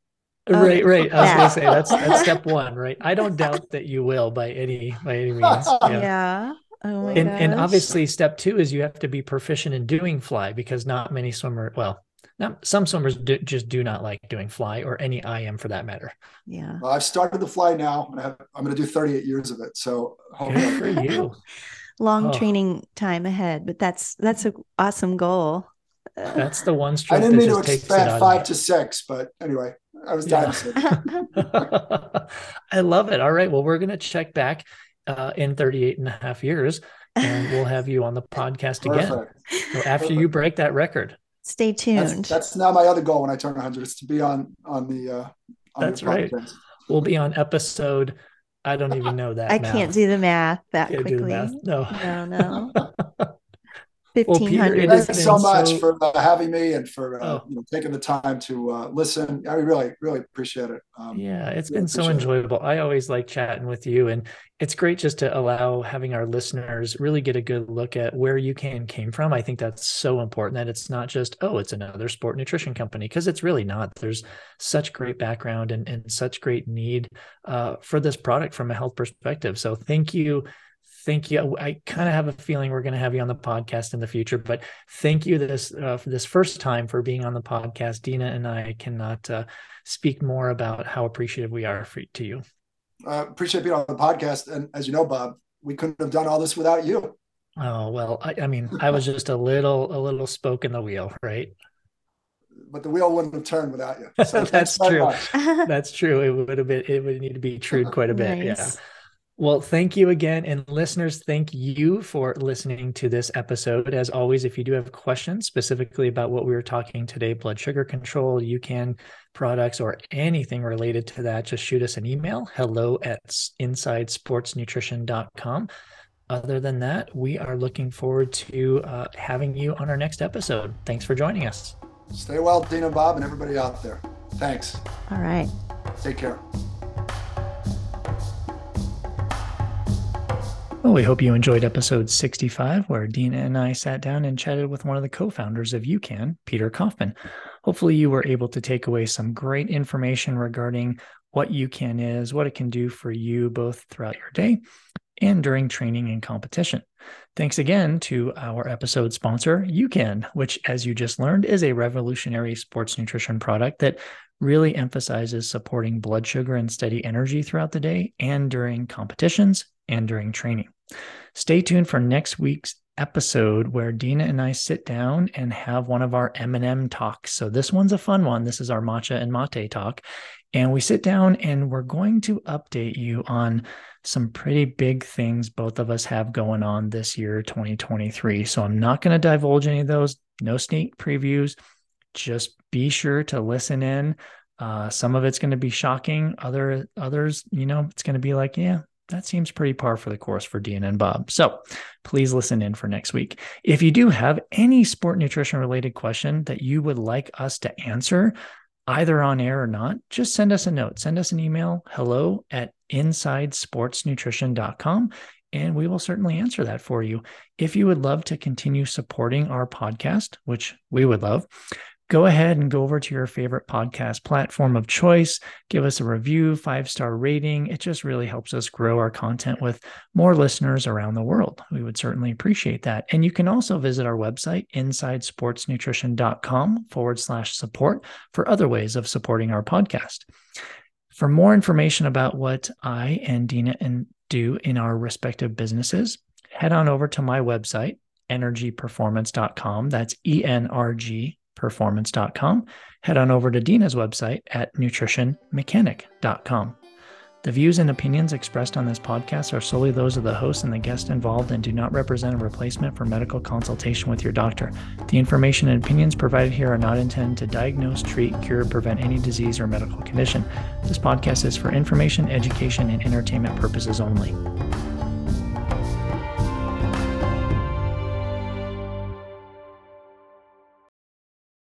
Right, right. I was gonna say that's that's step one, right? I don't doubt that you will by any by any means. Yeah. yeah. Oh and, and obviously step two is you have to be proficient in doing fly because not many swimmer well now, some swimmers do, just do not like doing fly or any IM for that matter. Yeah. Well, I've started the fly now, and I have, I'm going to do 38 years of it. So good for you. Long oh. training time ahead, but that's that's an awesome goal. That's the one stroke. I didn't mean to expand five to six, but anyway, I was dying yeah. I love it. All right. Well, we're going to check back uh, in 38 and a half years and we'll have you on the podcast again so after Perfect. you break that record. Stay tuned. That's, that's, now my other goal when I turn 100 is to be on on the. Uh, on that's right. We'll be on episode. I don't even know that. I math. can't do the math that can't quickly. Math. No, no, no. Fifteen hundred. Well, Thank you so much so... for uh, having me and for uh, oh. you know, taking the time to uh, listen. I really, really appreciate it. Um, yeah, it's really been so enjoyable. It. I always like chatting with you, and it's great just to allow having our listeners really get a good look at where UCAN came from. I think that's so important that it's not just oh, it's another sport nutrition company because it's really not. There's such great background and, and such great need uh, for this product from a health perspective. So thank you thank you. I kind of have a feeling we're going to have you on the podcast in the future, but thank you this uh, for this first time for being on the podcast. Dina and I cannot uh, speak more about how appreciative we are for, to you. I uh, appreciate being on the podcast, and as you know, Bob, we couldn't have done all this without you. Oh well, I, I mean, I was just a little a little spoke in the wheel, right? but the wheel wouldn't have turned without you. So That's true. That's true. It would have been. It would need to be trued quite a bit. Nice. Yeah. Well, thank you again. And listeners, thank you for listening to this episode. As always, if you do have questions specifically about what we were talking today, blood sugar control, UCAN products, or anything related to that, just shoot us an email hello at insidesportsnutrition.com. Other than that, we are looking forward to uh, having you on our next episode. Thanks for joining us. Stay well, Dina, Bob, and everybody out there. Thanks. All right. Take care. Well, we hope you enjoyed episode 65, where Dina and I sat down and chatted with one of the co founders of UCAN, Peter Kaufman. Hopefully, you were able to take away some great information regarding what UCAN is, what it can do for you both throughout your day and during training and competition. Thanks again to our episode sponsor, UCAN, which, as you just learned, is a revolutionary sports nutrition product that really emphasizes supporting blood sugar and steady energy throughout the day and during competitions and during training. Stay tuned for next week's episode where Dina and I sit down and have one of our M&M talks. So this one's a fun one. This is our matcha and mate talk. And we sit down and we're going to update you on some pretty big things both of us have going on this year 2023. So I'm not going to divulge any of those, no sneak previews. Just be sure to listen in. Uh, some of it's going to be shocking. Other others, you know, it's going to be like, yeah, that seems pretty par for the course for and Bob. So please listen in for next week. If you do have any sport nutrition related question that you would like us to answer, either on air or not, just send us a note. Send us an email, hello at insidesportsnutrition.com, and we will certainly answer that for you. If you would love to continue supporting our podcast, which we would love, go ahead and go over to your favorite podcast platform of choice. Give us a review, five star rating. It just really helps us grow our content with more listeners around the world. We would certainly appreciate that. And you can also visit our website, insidesportsnutrition.com forward slash support for other ways of supporting our podcast. For more information about what I and Dina and do in our respective businesses, head on over to my website, enrgperformance.com. That's E N R G performance.com, head on over to Dina's website at nutritionmechanic.com. The views and opinions expressed on this podcast are solely those of the host and the guest involved and do not represent a replacement for medical consultation with your doctor. The information and opinions provided here are not intended to diagnose, treat, cure, prevent any disease or medical condition. This podcast is for information, education, and entertainment purposes only.